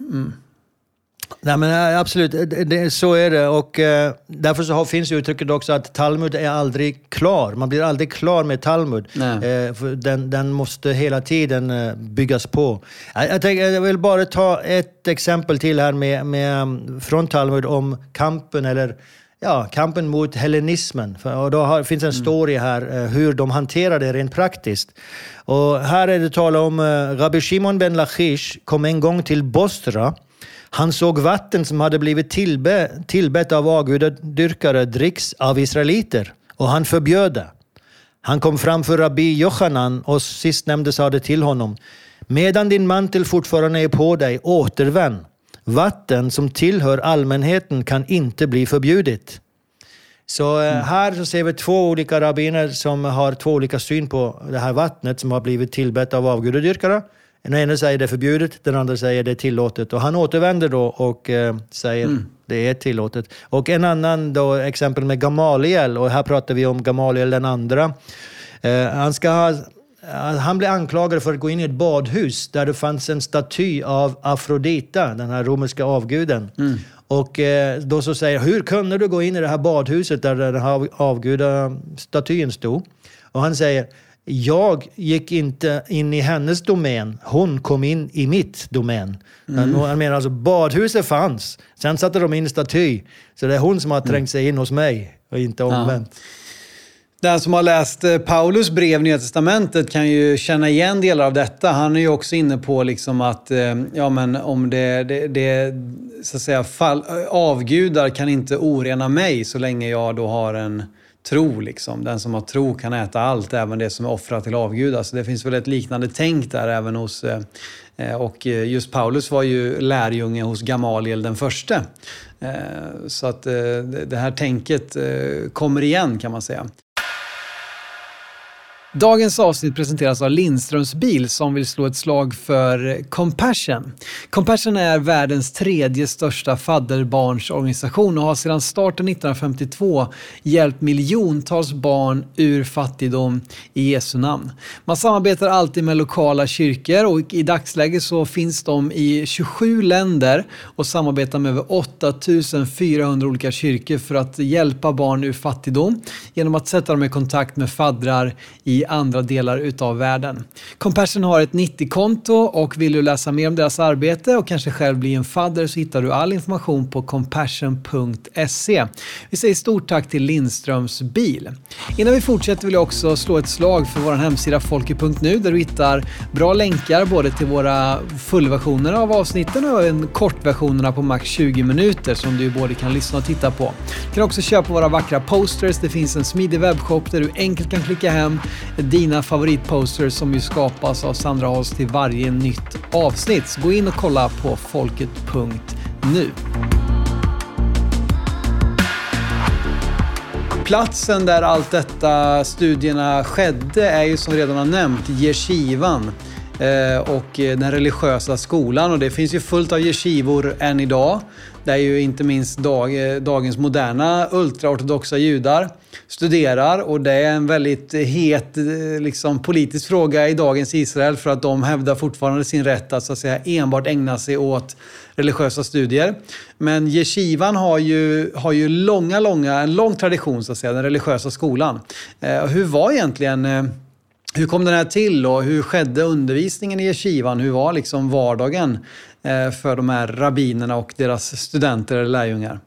mm. Nej, men eh, absolut, det, så är det. Och, eh, därför så finns uttrycket också att Talmud är aldrig klar. Man blir aldrig klar med Talmud. Eh, den, den, måste hela tiden eh, byggas på. Jag, jag, tänker, jag, vill bara ta ett exempel till här med, med, mm, från Talmud om kampen, eller ja, kampen mot hellenismen. Och då har, finns en mm. story här eh, hur de hanterar det rent praktiskt. Och här är det tal om eh, Rabbi Shimon ben Lachish kom en gång till Bostra han såg vatten som hade blivit tillbe, tillbett av avgudadyrkare dricks av israeliter och han förbjöd det. Han kom framför rabbi Jochanan och sistnämnde sade till honom Medan din mantel fortfarande är på dig, återvänd. Vatten som tillhör allmänheten kan inte bli förbjudet. Så eh, mm. här så ser vi två olika rabbiner som har två olika syn på det här vattnet som har blivit tillbett av avgudadyrkare. Den ena säger det är förbjudet, den andra säger det är tillåtet. Och han återvänder då och eh, säger mm. det är tillåtet. Och en annan då, exempel med Gamaliel, och här pratar vi om Gamaliel den andra. Eh, han, ska ha, han blev anklagad för att gå in i ett badhus där det fanns en staty av Afrodita, den här romerska avguden. Mm. Och eh, då så säger hur kunde du gå in i det här badhuset där den här avgudastatyn stod? Och han säger, jag gick inte in i hennes domän, hon kom in i mitt domän. Mm. Han menar alltså, badhuset fanns, sen satte de in staty. Så det är hon som har trängt sig in hos mig och inte omvänt. Ja. Den som har läst eh, Paulus brev, Nya Testamentet, kan ju känna igen delar av detta. Han är ju också inne på liksom att eh, ja, men om det, det, det så att säga, fall, avgudar kan inte orena mig så länge jag då har en tro. Liksom. Den som har tro kan äta allt, även det som är offrat till avgudar. Så det finns väl ett liknande tänk där även hos... Eh, eh, och eh, just Paulus var ju lärjunge hos Gamaliel den förste. Så att det här tänket kommer igen kan man säga. Dagens avsnitt presenteras av Lindströms bil som vill slå ett slag för Compassion. Compassion är världens tredje största fadderbarnsorganisation och har sedan starten 1952 hjälpt miljontals barn ur fattigdom i Jesu namn. Man samarbetar alltid med lokala kyrkor och i dagsläget så finns de i 27 länder och samarbetar med över 8400 olika kyrkor för att hjälpa barn ur fattigdom genom att sätta dem i kontakt med faddrar i i andra delar utav världen. Compassion har ett 90-konto och vill du läsa mer om deras arbete och kanske själv bli en fadder så hittar du all information på compassion.se. Vi säger stort tack till Lindströms bil. Innan vi fortsätter vill jag också slå ett slag för vår hemsida folke.nu där du hittar bra länkar både till våra fullversioner av avsnitten och även kortversionerna på max 20 minuter som du både kan lyssna och titta på. Du kan också köpa våra vackra posters. Det finns en smidig webbshop där du enkelt kan klicka hem dina favoritposters som ju skapas av Sandra Hals till varje nytt avsnitt. Så gå in och kolla på folket.nu. Platsen där allt detta studierna skedde är ju som redan har nämnt Yeshivan eh, och eh, den religiösa skolan och det finns ju fullt av yeshivor än idag. Där ju inte minst dag, eh, dagens moderna ultraortodoxa judar studerar och det är en väldigt het eh, liksom, politisk fråga i dagens Israel för att de hävdar fortfarande sin rätt att, så att säga, enbart ägna sig åt religiösa studier. Men yeshivan har ju, har ju långa, långa, en lång tradition, så att säga, den religiösa skolan. Eh, hur var egentligen eh, hur kom den här till och hur skedde undervisningen i yeshivan? Hur var liksom vardagen för de här rabbinerna och deras studenter eller lärjungar?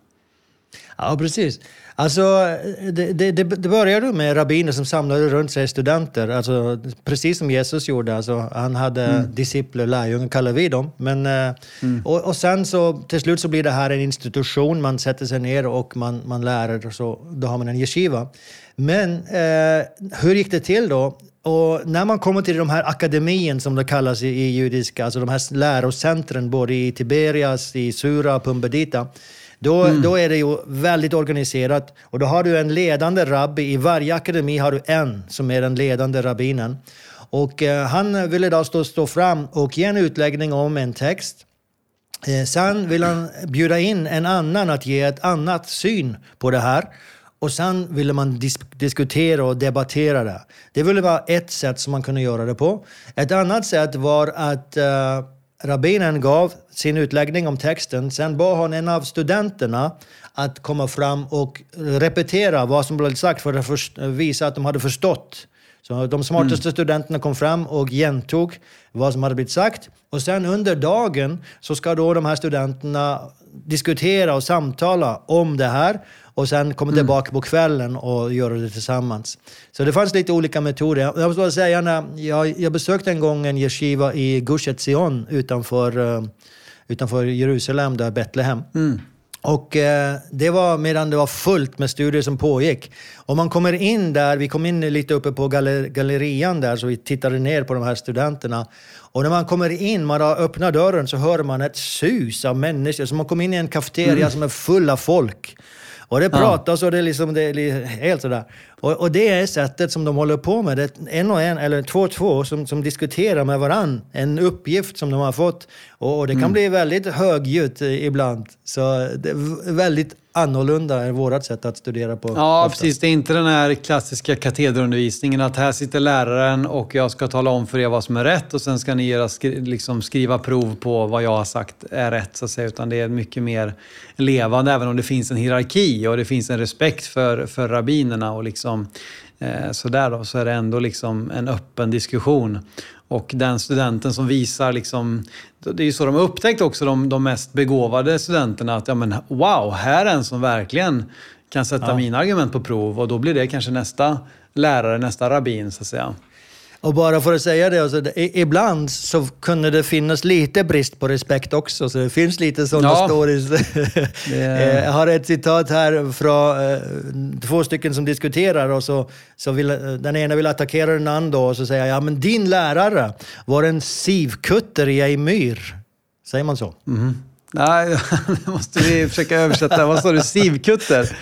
Ja, precis. Alltså, det, det, det började med rabbiner som samlade runt sig studenter, alltså, precis som Jesus gjorde. Alltså, han hade mm. discipler, lärjungar kallar vi dem. Men, eh, mm. och, och sen så till slut så blir det här en institution, man sätter sig ner och man, man lär, och så, då har man en yeshiva. Men eh, hur gick det till då? Och när man kommer till de här akademien som det kallas i, i judiska, alltså de här lärocentren både i Tiberias, i Sura och Pumbedita, då, mm. då är det ju väldigt organiserat. Och då har du en ledande rabbi. I varje akademi har du en som är den ledande rabbinen. Och eh, han vill idag stå, stå fram och ge en utläggning om en text. Eh, sen vill han bjuda in en annan att ge ett annat syn på det här. Och sen ville man dis diskutera och debattera det. Det ville vara ett sätt som man kunde göra det på. Ett annat sätt var att uh, rabbinen gav sin utläggning om texten. Sen bad han en av studenterna att komma fram och repetera vad som blev sagt för att visa att de hade förstått. Så de smartaste mm. studenterna kom fram och gentog vad som hade blivit sagt. Och sen under dagen så ska då de här studenterna diskutera och samtala om det här och sen komma mm. tillbaka på kvällen och göra det tillsammans. Så det fanns lite olika metoder. Jag måste bara säga, när jag, jag besökte en gång en yeshiva i Gush Etzion utanför, uh, utanför Jerusalem, där Betlehem. Mm. Och eh, det var medan det var fullt med studier som pågick. Och man kommer in där, vi kom in lite uppe på galler, gallerian där, så vi tittade ner på de här studenterna. Och när man kommer in, man har öppnat dörren, så hör man ett sus av människor. Så man kommer in i en kafeteria mm. som är full av folk. Och det pratas och det är, liksom, det är helt sådär. Och, och, det är sättet som de håller på med. Det en och en, eller två och två, som, som diskuterar med varann. En uppgift som de har fått. Och, och det kan mm. bli väldigt högljutt ibland. Så det är väldigt annorlunda än vårt sätt att studera på. Ja, oftast. precis. Det är inte den här klassiska katederundervisningen att här sitter läraren och jag ska tala om för er vad som är rätt och sen ska ni göra, liksom skriva prov på vad jag har sagt är rätt. Så att säga. Utan det är mycket mer levande, även om det finns en hierarki och det finns en respekt för, för rabbinerna. Och liksom, eh, sådär då, så är det ändå liksom en öppen diskussion. Och den studenten som visar, liksom, det är ju så de har upptäckt också, de, de mest begåvade studenterna, att ja, men, wow, här är en som verkligen kan sätta ja. mina argument på prov och då blir det kanske nästa lärare, nästa rabbin så att säga. Och bara för att säga det, alltså, ibland så kunde det finnas lite brist på respekt också, så det finns lite sådana ja. stories. Eh, jag har ett citat här från eh, två stycken som diskuterar och så, så vill, den ena vill attackera den andra och så säger jag, ja men din lärare var en sivkutter i en myr. Säger man så? Mm. Nej, det måste vi försöka översätta. Vad sa du? Sivkutter?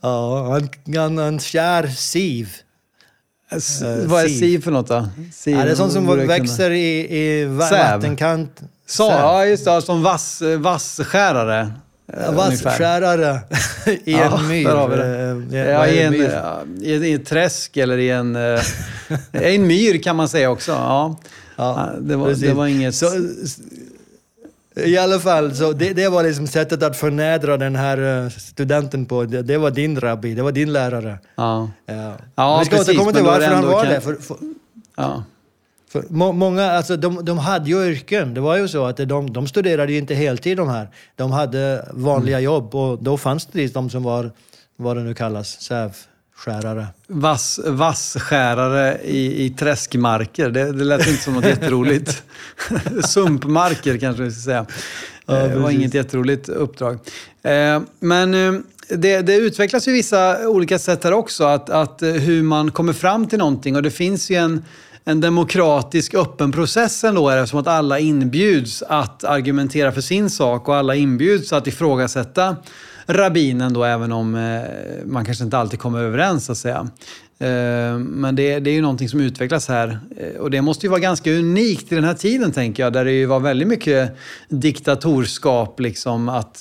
Ja, han, han, han kär siv. Uh, Vad är siv för något då? Siv, ja, det är sånt som växer i, i vattenkant. Så, ja, just det. Som vass, vasskärare. Ja, vasskärare i ja, en myr. Där har vi det. Ja, i, en, i, i ett träsk eller i en, eh, en myr kan man säga också. Ja. Ja, det, var, det var inget... Så, I alla fall, så det, det var liksom sättet att förnedra den här eh, studenten på. Det, det var din rabbi, det var din lärare. Ja. Ja. Ja, vi ska precis, återkomma till varför han var kan- det. För, för, Ja. för må, många, alltså de, de hade ju yrken. Det var ju så att de, de studerade ju inte heltid de här. De hade vanliga Mm. jobb och då fanns det de som var, vad det nu kallas, sävskärare. Vass, vasskärare i, i träskmarker. Det, det lät inte som något jätteroligt. Sumpmarker kanske vi ska säga. Ja, Eh, det var inget jätteroligt uppdrag. Eh, Men eh, det, det utvecklas ju vissa olika sätt här också. Att, att hur man kommer fram till någonting. Och det finns ju en, en demokratisk öppen process ändå. Är det, som att alla inbjuds att argumentera för sin sak och alla inbjuds att ifrågasätta rabbinen då, även om eh, man kanske inte alltid kommer överens så att säga. Eh, men det, det är ju någonting som utvecklas här. Eh, och det måste ju vara ganska unikt i den här tiden, tänker jag, där det ju var väldigt mycket diktatorskap. Liksom, att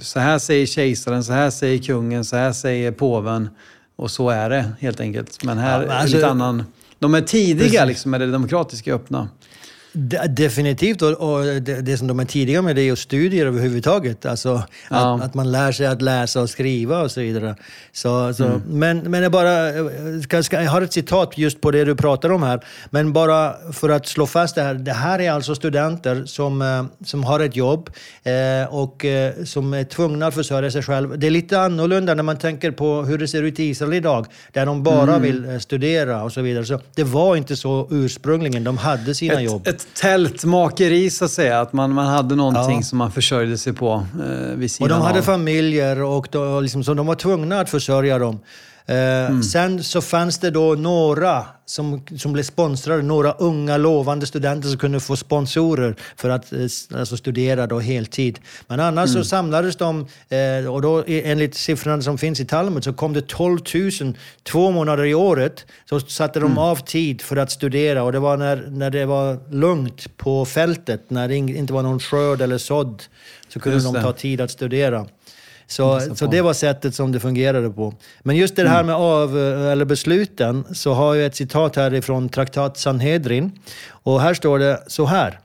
så här säger kejsaren, så här säger kungen, så här säger påven. Och så är det helt enkelt. Men här Ja, men är alltså- lite annan... De är tidiga Precis. liksom, med det demokratiska öppna. De, definitivt, och, och det, det som de är tidiga med det är ju studier överhuvudtaget. Alltså Ja. att, att man lär sig att läsa och skriva och så vidare. Så, så, Mm. Men, men jag, bara, ska, ska, jag har ett citat just på det du pratar om här. Men bara för att slå fast det här. Det här är alltså studenter som, eh, som har ett jobb eh, och eh, som är tvungna att försörja sig själv. Det är lite annorlunda när man tänker på hur det ser ut i Israel idag. Där de bara Mm. vill eh, studera och så vidare. Så det var inte så ursprungligen. De hade sina jobb. Ett, ett tältmakeri så att säga. Att man, man hade någonting Ja. som man försörjde sig på eh, vid Och sidan de hade av. familjer och då, liksom, så de var tvungna att försörja dem. Eh, Sen så fanns det då några som, som blev sponsrade, några unga lovande studenter som kunde få sponsorer för att eh, alltså studera då heltid. Men annars så samlades de, eh, och då enligt siffrorna som finns i Talmud så kom det 12 000 två månader i året. Så satte de av tid för att studera och det var när, när det var lugnt på fältet, när det in- inte var någon skörd eller sådd, så kunde Just de ta tid att studera. Så, så det var sättet som det fungerade på. Men just det här med av, eller besluten så har jag ett citat här ifrån traktat Sanhedrin. Och här står det så här.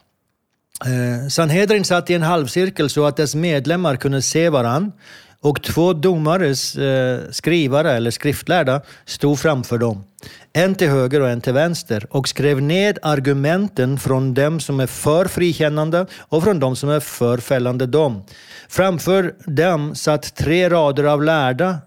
Eh, Sanhedrin satt i en halvcirkel så att dess medlemmar kunde se varann och två domares eh, skrivare, eller skriftlärda, stod framför dem. En till höger och en till vänster och skrev ned argumenten från dem som är för frikännande och från dem som är för fällande dom. Framför dem satt tre rader av lärda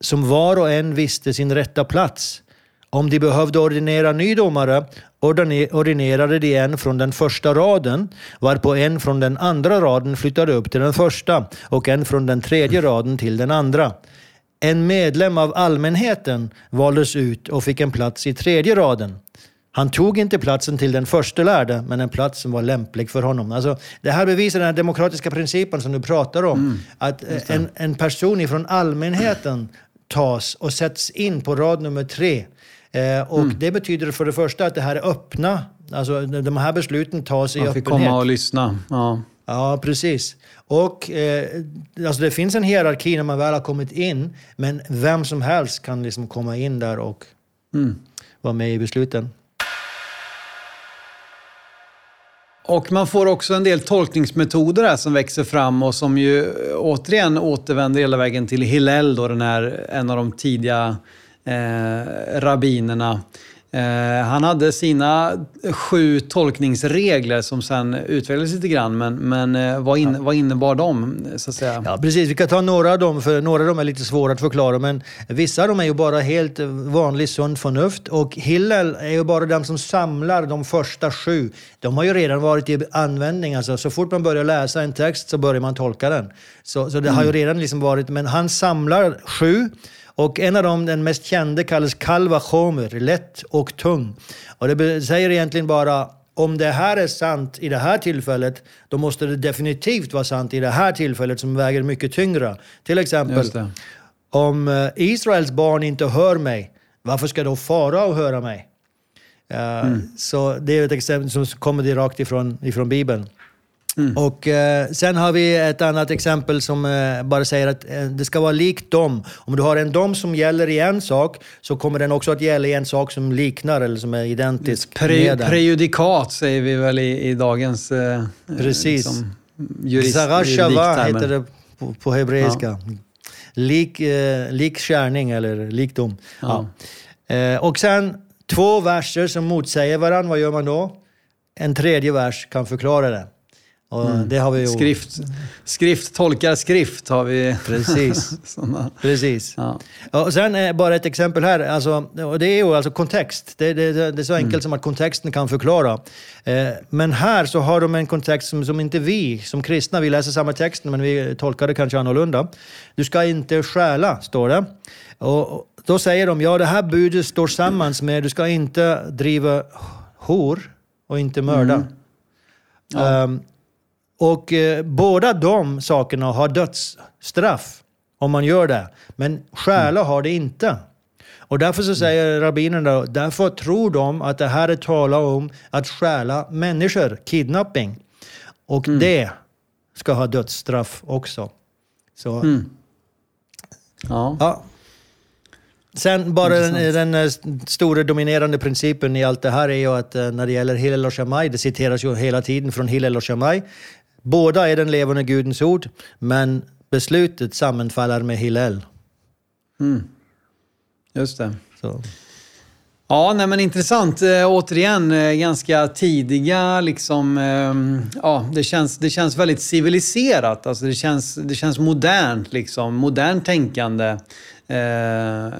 som var och en visste sin rätta plats. Om de behövde ordinera ny domare ordinerade de en från den första raden, varpå en från den andra raden flyttade upp till den första och en från den tredje raden till den andra. En medlem av allmänheten valdes ut och fick en plats i tredje raden. Han tog inte platsen till den första lärde, men en plats som var lämplig för honom. Alltså, det här bevisar den här demokratiska principen som du pratar om. att eh, en, en person ifrån allmänheten tas och sätts in på rad nummer tre. Eh, och Det betyder för det första att det här är öppna. Alltså de här besluten tas i Man fick öppenhet. komma och lyssna. Ja. Ja, precis. Och eh, alltså det finns en hierarki när man väl har kommit in, men vem som helst kan liksom komma in där och vara med i besluten. Och man får också en del tolkningsmetoder här som växer fram och som ju eh, återigen återvänder hela vägen till Hillel, då, den här, en av de tidiga eh, rabbinerna. Eh, han hade sina sju tolkningsregler som sen utvecklades lite grann, men, men eh, vad, in, vad innebar de? Så att säga? Ja, precis. Vi kan ta några av dem, för några av dem är lite svåra att förklara, men vissa av dem är ju bara helt vanlig sunt förnuft. Och Hillel är ju bara den som samlar de första sju. De har ju redan varit i användning. Alltså, så fort man börjar läsa en text så börjar man tolka den. Så, så det har ju redan liksom varit, men han samlar sju. Och en av dem, den mest kände, kallas kalva chomer, lätt och tung. Och det säger egentligen bara om det här är sant i det här tillfället, då måste det definitivt vara sant i det här tillfället som väger mycket tyngre. Till exempel, om eh, Israels barn inte hör mig, varför ska då farao höra mig? Eh, Så det är ett exempel som kommer direkt ifrån, ifrån Bibeln. Och eh, sen har vi ett annat exempel som eh, bara säger att eh, det ska vara likt dom. Om du har en dom som gäller i en sak så kommer den också att gälla i en sak som liknar eller som är identisk Pre, med den. prejudikat säger vi väl i, i dagens... Eh, Precis. liksom, jurist, Zarashava heter det på, på hebreiska. Lik, eh, likskärning eller likdom. Ja. Eh, och sen två verser som motsäger varandra, vad gör man då? En tredje vers kan förklara det. Och det har vi ju... Skrift, skrift tolkar skrift har vi. Precis. Precis. Ja. Och sen eh, bara ett exempel här. Alltså, och det är ju alltså kontext. Det, det, det är så Mm. enkelt som att kontexten kan förklara. Eh, men här så har de en kontext som, som inte vi som kristna, vi läser samma text men vi tolkar det kanske annorlunda. Du ska inte stjäla, står det. Och då säger de, ja det här budet står sammans med du ska inte driva hor och inte mörda. Mm. Ehm, och eh, båda de sakerna har dödsstraff om man gör det. Men stjäla har det inte. Och därför så säger rabbinerna, därför tror de att det här är tala om att stjäla människor, kidnapping. Och det ska ha dödsstraff också. Så, Ja. ja. Sen bara den, den eh, stora dominerande principen i allt det här är ju att eh, när det gäller Hillel och Shammai, det citeras ju hela tiden från Hillel och Shammai. Båda är den levande Gudens ord, men beslutet sammanfaller med Hillel. Just det. Så. Ja, nej men intressant. Eh, återigen, eh, ganska tidiga liksom... Eh, ja, det känns, det känns väldigt civiliserat. Alltså det känns, det känns modernt liksom. Modernt tänkande. Eh,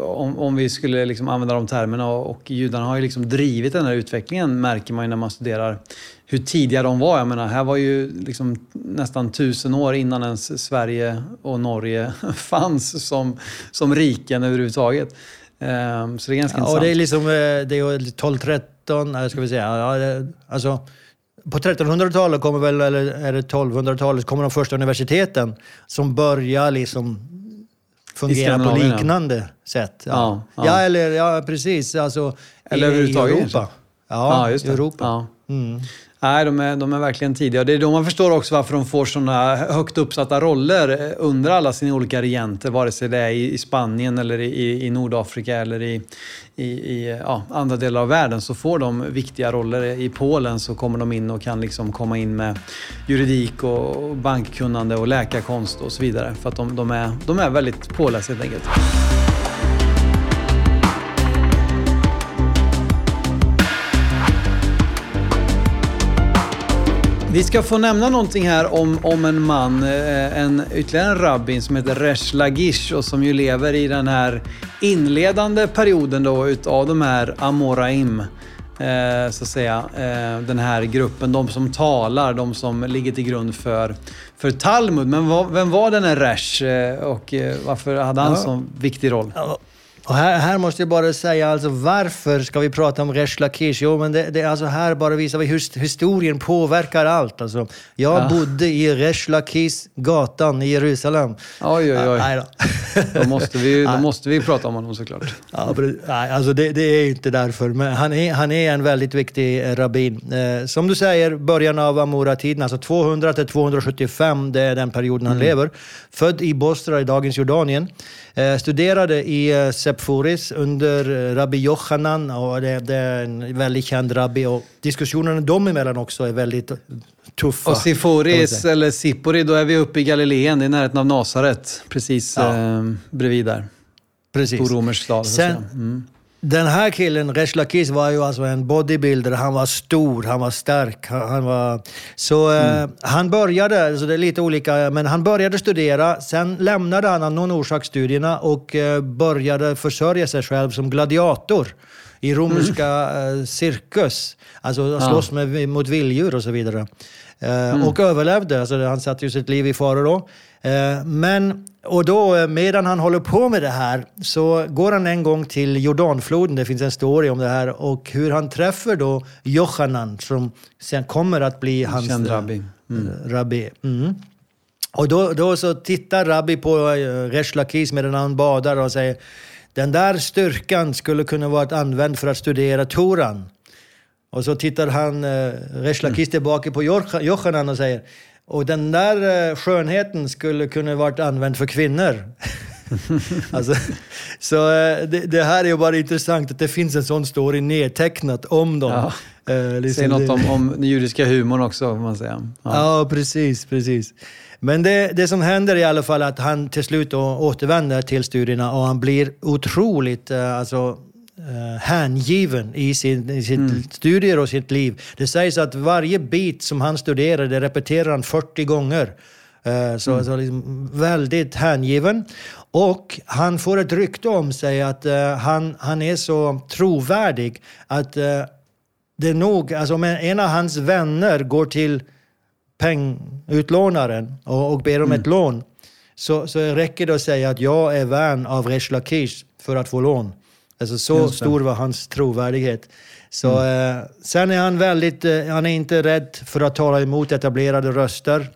om, om vi skulle liksom använda de termerna. Och, och judarna har ju liksom drivit den här utvecklingen, märker man ju när man studerar hur tidiga de var. Jag menar, här var ju liksom nästan tusen år innan ens Sverige och Norge fanns som, som riken överhuvudtaget. Eh, så det är ganska Ja, intressant. och det är liksom eh, det är 12-13, eh, ska vi säga. Ja, alltså, på 1300-talet kommer väl, eller är det 1200-talet, kommer de första universiteten som börjar liksom fungera på liknande sätt. Ja, Ja, ja. eller ja, precis. Alltså, Eller i, i överhuvudtaget Europa. kanske. Ja, Ja, just i det. Europa. Ja. Mm. Nej, de är, de är verkligen tidiga. Det är då man förstår också varför de får sådana högt uppsatta roller eh, under alla sina olika regenter. Vare sig det är i, Spanien eller i, i, Nordafrika eller i, i, i ja, andra delar av världen så får de viktiga roller. I Polen så kommer de in och kan liksom komma in med juridik och bankkunnande och läkarkonst och så vidare. För att de, de, är, de är väldigt pålästa helt enkelt. Vi ska få nämna någonting här om, om en man, eh, en, ytterligare en rabbin som heter Resh Lagish och som ju lever i den här inledande perioden då utav de här Amoraim. Eh, så att säga. Eh, den här gruppen, de som talar, de som ligger till grund för, för Talmud. Men vad, vem var den här Resh och varför hade han Ja. så viktig roll? Ja, Och här, här måste jag bara säga, alltså, varför ska vi prata om Resh Lakish? Jo, men det, det, alltså, här bara visar vi hur historien påverkar allt. Alltså, jag Ja. bodde i Resh Lakish gatan i Jerusalem. Oj, oj, oj. Nej då. Då måste vi, då måste vi prata om honom såklart. Ja, nej, alltså det, det är inte därför. Men han är, han är en väldigt viktig eh, rabbin. Eh, som du säger, början av Amora-tiden, alltså 200 till 275, det är den perioden han lever. Född i Bosra i dagens Jordanien. Eh, studerade i eh, Sephoris under eh, rabbi Yochanan och det, det är en väldigt känd rabbi. Och diskussionerna dem emellan också är väldigt tuffa. Och Siforis, säga. eller Sippori, då är vi uppe i Galileen. Det är i närheten av Nasaret. Precis Ja. eh, bredvid där. Precis. På romersk stad. Sen-. Mm. Den här killen, Resh Lakish, var ju alltså en bodybuilder. Han var stor, han var stark. Han var... Så eh, han började, så det är lite olika, men han började studera. Sen lämnade han av någon orsak studierna och eh, började försörja sig själv som gladiator i romerska eh, cirkus. Alltså slåss med, mot vilddjur och så vidare. Eh, Och överlevde, alltså han satte ju sitt liv i fara då. Eh, men, och då medan han håller på med det här så går han en gång till Jordanfloden, det finns en story om det här, och hur han träffar då Jochanan som sen kommer att bli hans Känd rabbi. rabbi. Mm. Och då, då så tittar rabbi på Resh Lakish medan han badar och säger den där styrkan skulle kunna vara använd för att studera Toran. Och så tittar han, uh, Resh Lakish tillbaka på Jochanan och säger och den där eh, skönheten skulle kunna varit använd för kvinnor. alltså, så eh, det, det här är ju bara intressant att det finns en sån story nedtecknat om dem. Ja. Eh, liksom Säger något om, om den judiska humorn också, får man säga. Ja. Ja, precis, precis. Men det, det som händer i alla fall är att han till slut då återvänder till studierna och han blir otroligt eh, alltså, eh, hängiven i sin, i sitt studier och sitt liv. Det sägs att varje bit som han studerar, det repeterar han 40 gånger. Eh, Så, så liksom väldigt hängiven. Och han får ett rykte om sig att eh, han, han är så trovärdig att eh, det är nog, alltså om en av hans vänner går till pengutlånaren och, och ber om Mm. ett lån så, så räcker det att säga att jag är vän av Resh Lakish för att få lån. Alltså så stor var hans trovärdighet. Så, Mm. eh, sen är han väldigt, eh, han är inte rädd för att tala emot etablerade röster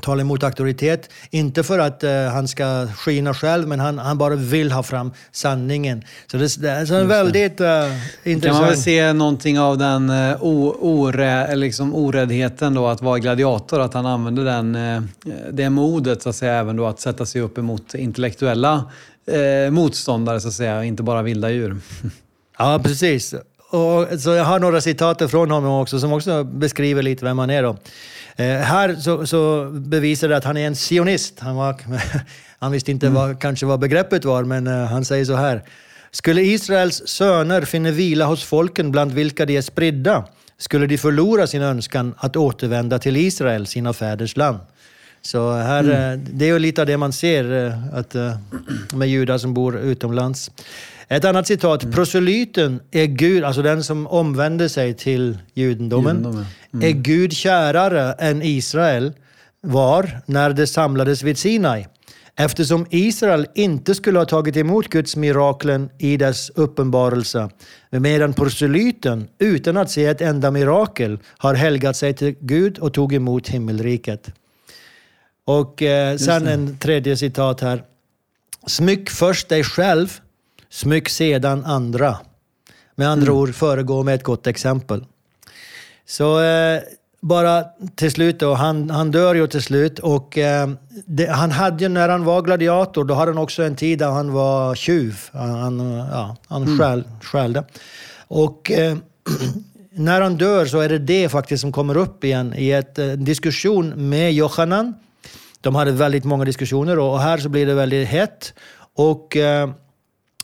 tala emot auktoritet. Inte för att eh, han ska skina själv, men han, han bara vill ha fram sanningen. Så det, det är så en väldigt uh, Kan man väl intressant... se någonting av den uh, o, orä, liksom oräddheten då att vara gladiator, att han använde den, eh, det modet så att säga även då att sätta sig upp emot intellektuella eh, motståndare så att säga, inte bara vilda djur. Ja, precis. Och, så jag har några citat från honom också som också beskriver lite vem han är. Då. Eh, här så, så bevisar det att han är en sionist. Han, var, han visste inte vad, kanske vad begreppet var, men eh, han säger så här. Skulle Israels söner finna vila hos folken bland vilka de är spridda, skulle de förlora sin önskan att återvända till Israel, sina fäders land. Så här, eh, det är ju lite av det man ser att, med judar som bor utomlands. Ett annat citat. Proselyten är Gud, alltså den som omvände sig till judendomen, Judendomen. är Gud kärare än Israel var när det samlades vid Sinai. Eftersom Israel inte skulle ha tagit emot Guds miraklen i dess uppenbarelse, medan proselyten utan att se ett enda mirakel har helgat sig till Gud och tog emot himmelriket. Och eh, sen en tredje citat här. Smyck först dig själv, smyck sedan andra. Med andra ord, föregå med ett gott exempel. Så eh, bara till slut då, han, han dör ju till slut och eh, det, han hade ju när han var gladiator, då hade han också en tid där han var tjuv. Han, ja, han stjäl, stjälde. Och eh, när han dör så är det det faktiskt som kommer upp igen i ett, eh, en diskussion med Johanan. De hade väldigt många diskussioner och här så blir det väldigt hett. Och eh,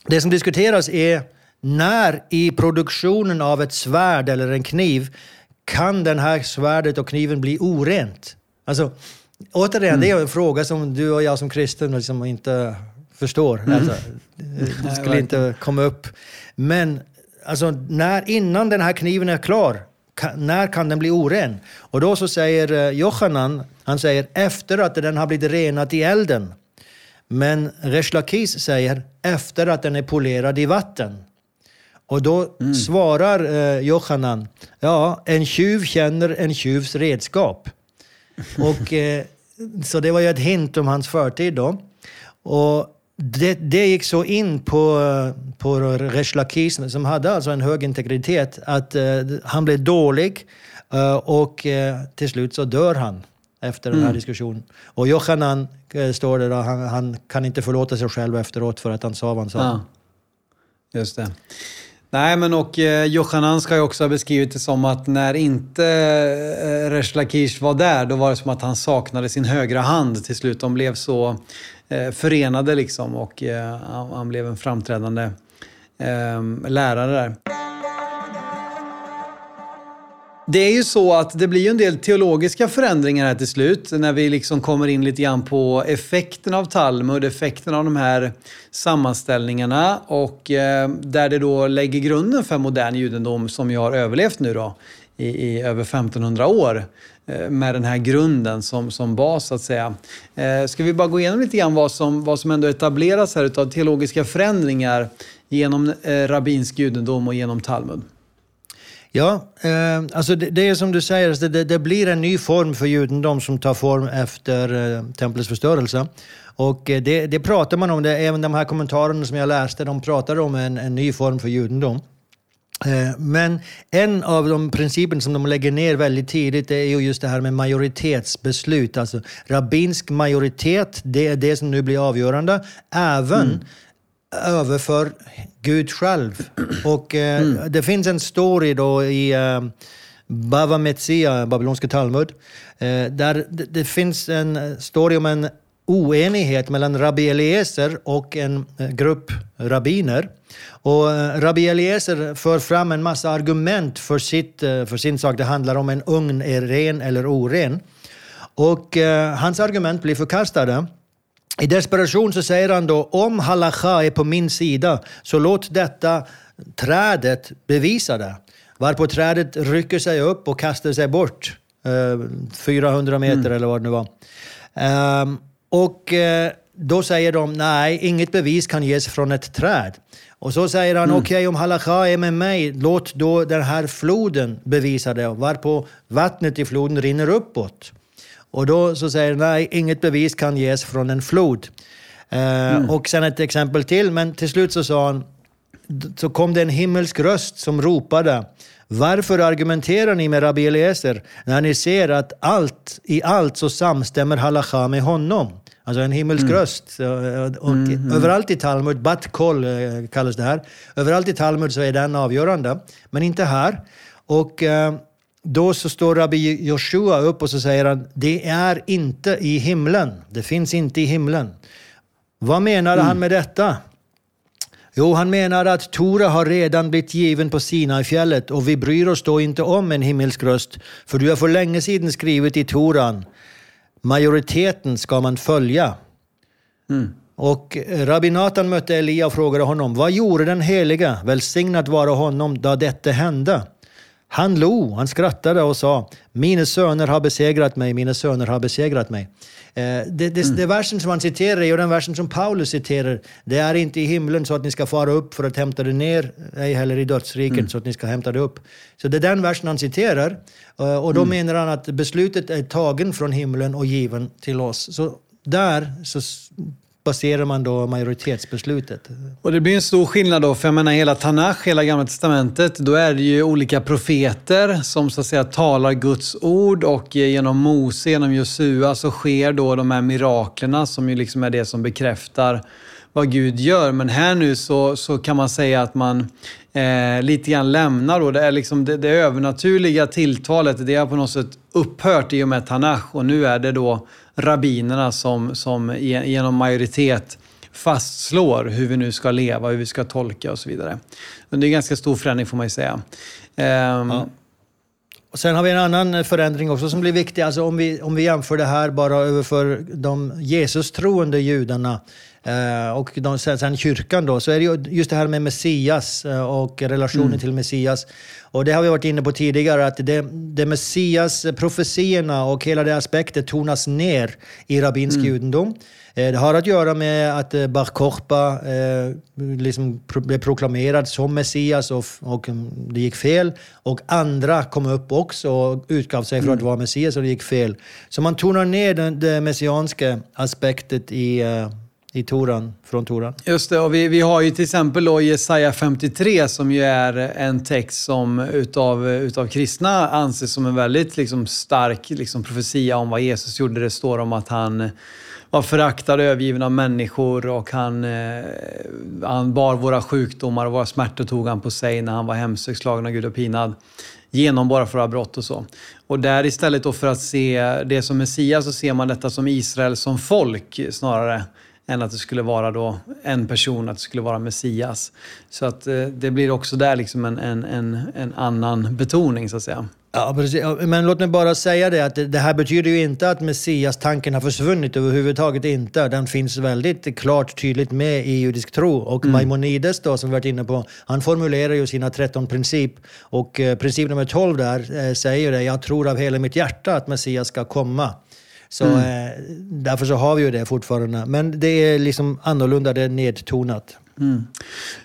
det som diskuteras är när i produktionen av ett svärd eller en kniv kan den här svärdet och kniven bli orent? Alltså, återigen, det är en fråga som du och jag som kristen liksom inte förstår. Alltså, det skulle inte komma upp. Men alltså, när, innan den här kniven är klar, kan, när kan den bli oren? Och då så säger eh, Johanan, han säger efter att den har blivit renat i elden. Men Resh Lakish säger efter att den är polerad i vatten. Och då svarar eh, Johanan, ja, en tjuv känner en tjuvs redskap. Och, eh, så det var ju ett hint om hans förtid då. Och det, det gick så in på, på Resh Lakish, som hade alltså en hög integritet, att eh, han blev dålig eh, och eh, till slut så dör han efter den här diskussionen. Och Johanan Eh, står det då, han, han kan inte förlåta sig själv efteråt för att han sa vad han sa. Ja, just det. Nej, men och eh, Johanan ska ju också ha beskrivit det som att när inte eh, Resh Lakish var där, då var det som att han saknade sin högra hand till slut. De blev så eh, förenade liksom och eh, han, han blev en framträdande eh, lärare där. Det är ju så att det blir ju en del teologiska förändringar här till slut när vi liksom kommer in lite grann på effekten av Talmud, effekten av de här sammanställningarna och eh, där det då lägger grunden för modern judendom som ju har överlevt nu då i, i över 1500 år eh, med den här grunden som, som bas så att säga. Eh, ska vi bara gå igenom lite grann vad som, vad som ändå etableras här utav teologiska förändringar genom eh, rabbinsk judendom och genom Talmud? Ja, eh, alltså det, det är som du säger, alltså det, det blir en ny form för judendom som tar form efter eh, templets förstörelse. Och eh, det, det pratar man om, det, även de här kommentarerna som jag läste, de pratar om en, en ny form för judendom. Eh, men en av de principerna som de lägger ner väldigt tidigt är ju just det här med majoritetsbeslut. Alltså rabbinsk majoritet, det är det som nu blir avgörande. Även mm överför Gud själv. Och eh, mm. det finns en story då i eh, Bava Metzia, babyloniska Talmud, eh, där det, det, finns en story om en oenighet mellan Rabbi Eliezer och en eh, grupp rabbiner. Och eh, Rabbi Eliezer för fram en massa argument för, sitt, eh, för sin sak. Det handlar om en ugn är ren eller oren. Och hans argument blir förkastade. I desperation så säger han då, om halacha är på min sida, så låt detta trädet bevisa det. Varpå trädet rycker sig upp och kastar sig bort. Eh, 400 meter mm. eller vad det nu var. Um, och eh, då säger de, nej, inget bevis kan ges från ett träd. Och så säger han, mm. okej okay, om halacha är med mig, låt då den här floden bevisa det. Varpå vattnet i floden rinner uppåt. Och då så säger han, nej, inget bevis kan ges från en flod. Eh, mm. Och sen ett exempel till, men till slut så sa han, så kom det en himmelsk röst som ropade, varför argumenterar ni med Rabbi Eliezer när ni ser att allt, i allt så samstämmer halacha med honom? Alltså en himmelsk mm. röst. Och mm, mm. Överallt i Talmud, bat kol eh, kallas det här. Överallt i Talmud så är den avgörande, men inte här. Och eh, då så står rabbi Joshua upp och så säger han, det är inte i himlen. Det finns inte i himlen. Vad menade mm. han med detta? Jo, han menar att Tora har redan blivit given på Sinai-fjället och vi bryr oss då inte om en himmelsk röst, för du har för länge sedan skrivit i Toran, majoriteten ska man följa. Mm. Och rabbi Nathan mötte Elia och frågade honom, vad gjorde den heliga, välsignat vara honom, då detta hände? Han log, han skrattade och sa, mina söner har besegrat mig, mina söner har besegrat mig. Eh, det, det, mm. det versen som han citerar är den versen som Paulus citerar. Det är inte i himlen så att ni ska fara upp för att hämta det ner, ej heller i dödsriket mm. så att ni ska hämta det upp. Så det är den versen han citerar. Eh, och då mm. menar han att beslutet är tagen från himlen och given till oss. Så där så baserar man då majoritetsbeslutet. Och det blir en stor skillnad då, för jag menar hela Tanach, hela Gamla Testamentet, då är det ju olika profeter som så att säga talar Guds ord och genom Mose, genom Josua så sker då de här miraklerna som ju liksom är det som bekräftar vad Gud gör. Men här nu så, så kan man säga att man eh, lite grann lämnar då. Det, är liksom det, det övernaturliga tilltalet, det har på något sätt upphört i och med Tanach och nu är det då rabbinerna som, som genom majoritet fastslår hur vi nu ska leva, hur vi ska tolka och så vidare. Men det är en ganska stor förändring får man ju säga. Ehm, ja. Och sen har vi en annan förändring också som blir viktig. Alltså om, vi, om vi jämför det här bara överför de Jesus-troende judarna Eh, och de, sen kyrkan då, så är det ju just det här med Messias eh, och relationen mm. till Messias. Och det har vi varit inne på tidigare, att det, det Messias, profetierna och hela det aspektet tonas ner i rabbinsk mm. judendom. Eh, det har att göra med att Bar Korpa eh, liksom blev proklamerad som Messias och, och det gick fel. Och andra kom upp också och utgav sig för att mm. vara Messias och det gick fel. Så man tonar ner den, det messianska aspektet i i Toran, från Toran. Just det, och vi, vi har ju till exempel då Jesaja 53 som ju är en text som utav, utav kristna anses som en väldigt liksom, stark liksom, profetia om vad Jesus gjorde. Det står om att han var föraktad och övergiven av människor och han, eh, han bar våra sjukdomar och våra smärtor tog han på sig när han var hemsökt, slagen av Gud och pinad genom bara för våra brott och så. Och där istället då för att se det som Messias så ser man detta som Israel som folk snarare än att det skulle vara då en person, att det skulle vara Messias. Så att eh, det blir också där liksom en, en, en, en annan betoning så att säga. Ja, precis. Men låt mig bara säga det att det här betyder ju inte att Messias-tanken har försvunnit överhuvudtaget inte. Den finns väldigt klart tydligt med i judisk tro. Och mm. Maimonides då, som vi varit inne på, han formulerar ju sina 13 princip. Och eh, princip nummer 12 där eh, säger det, jag tror av hela mitt hjärta att Messias ska komma. Så mm. eh, därför så har vi ju det fortfarande. Men det är liksom annorlunda, det är nedtonat. Mm.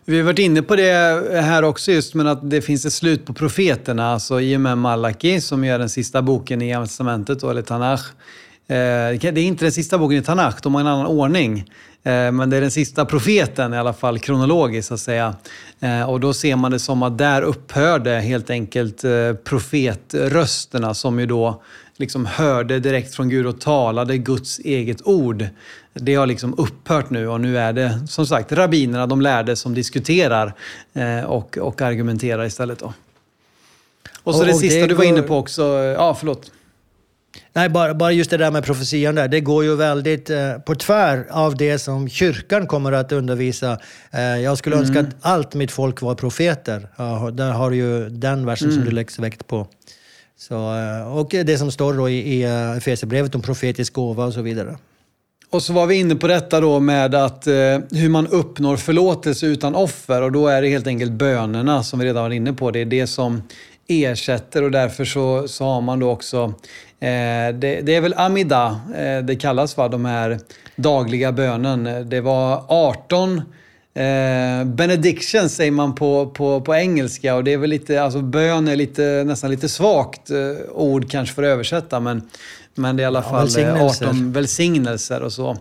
Vi har varit inne på det här också just, men att det finns ett slut på profeterna. Alltså i och med Malaki, som är den sista boken i Gamla Testamentet, eller Tanach. Eh, det är inte den sista boken i Tanach, de har en annan ordning. Eh, men det är den sista profeten, i alla fall kronologiskt så att säga. Eh, och då ser man det som att där upphörde helt enkelt profetrösterna som ju då liksom hörde direkt från Gud och talade Guds eget ord. Det har liksom upphört nu och nu är det som sagt rabbinerna, de lärde, som diskuterar eh, och, och argumenterar istället. Då. Och så och, det sista det du var inne på också, ja förlåt. Nej, bara, bara just det där med profetian där. Det går ju väldigt eh, på tvär av det som kyrkan kommer att undervisa. Eh, jag skulle mm. önska att allt mitt folk var profeter. Ja, där har du ju den versen mm. som du lägger väkt på. Så, eh, och det som står då i, i eh, Efesierbrevet om profetisk gåva och så vidare. Och så var vi inne på detta då med att eh, hur man uppnår förlåtelse utan offer. Och då är det helt enkelt bönerna som vi redan var inne på. Det är det som ersätter och därför så, så har man då också, eh, det, det, är väl Amida eh, det kallas va, de här dagliga bönen. Det var 18 eh, benediction säger man på, på, på engelska och det är väl lite, alltså bön är lite, nästan lite svagt eh, ord kanske för att översätta men, men det är i alla fall ja, 18 välsignelser och så.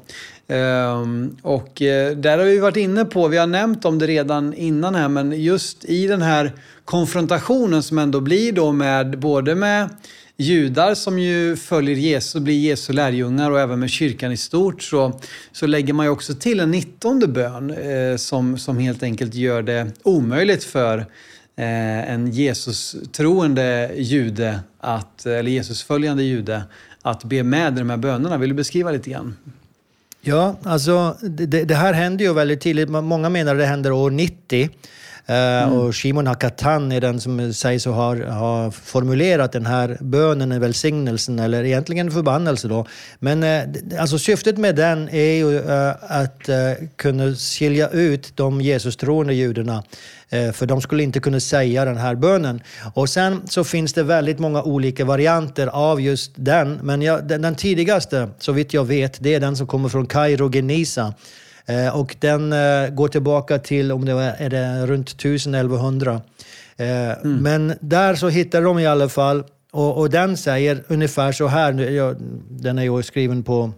Um, och uh, där har vi varit inne på, vi har nämnt om det redan innan här, men just i den här konfrontationen som ändå blir då med både med judar som ju följer Jesus, blir Jesu lärjungar och även med kyrkan i stort så, så lägger man ju också till en nittonde bön eh, som, som helt enkelt gör det omöjligt för eh, en Jesus-troende jude, att, eller Jesus-följande jude, att be med i de här bönerna. Vill du beskriva lite grann? Ja, alltså det, det här händer ju väldigt tidigt. Många menar att det händer år 90. Eh, mm. Och Shimon Hakatan är den som sägs ha har formulerat den här bönen, välsignelsen, eller egentligen en förbannelse. Då. Men eh, alltså, syftet med den är ju uh, att kunna skilja ut de Jesus-troende judarna för de skulle inte kunna säga den här bönen. Och sen så finns det väldigt många olika varianter av just den. Men jag, den, den, tidigaste, så vitt jag vet, det är den som kommer från Kairo Genisa. Eh, och den eh, går tillbaka till, om det var, är det runt 1000-1100. Eh, mm. Men där så hittar de i alla fall, och, och den säger ungefär så här, ja, den är ju skriven på,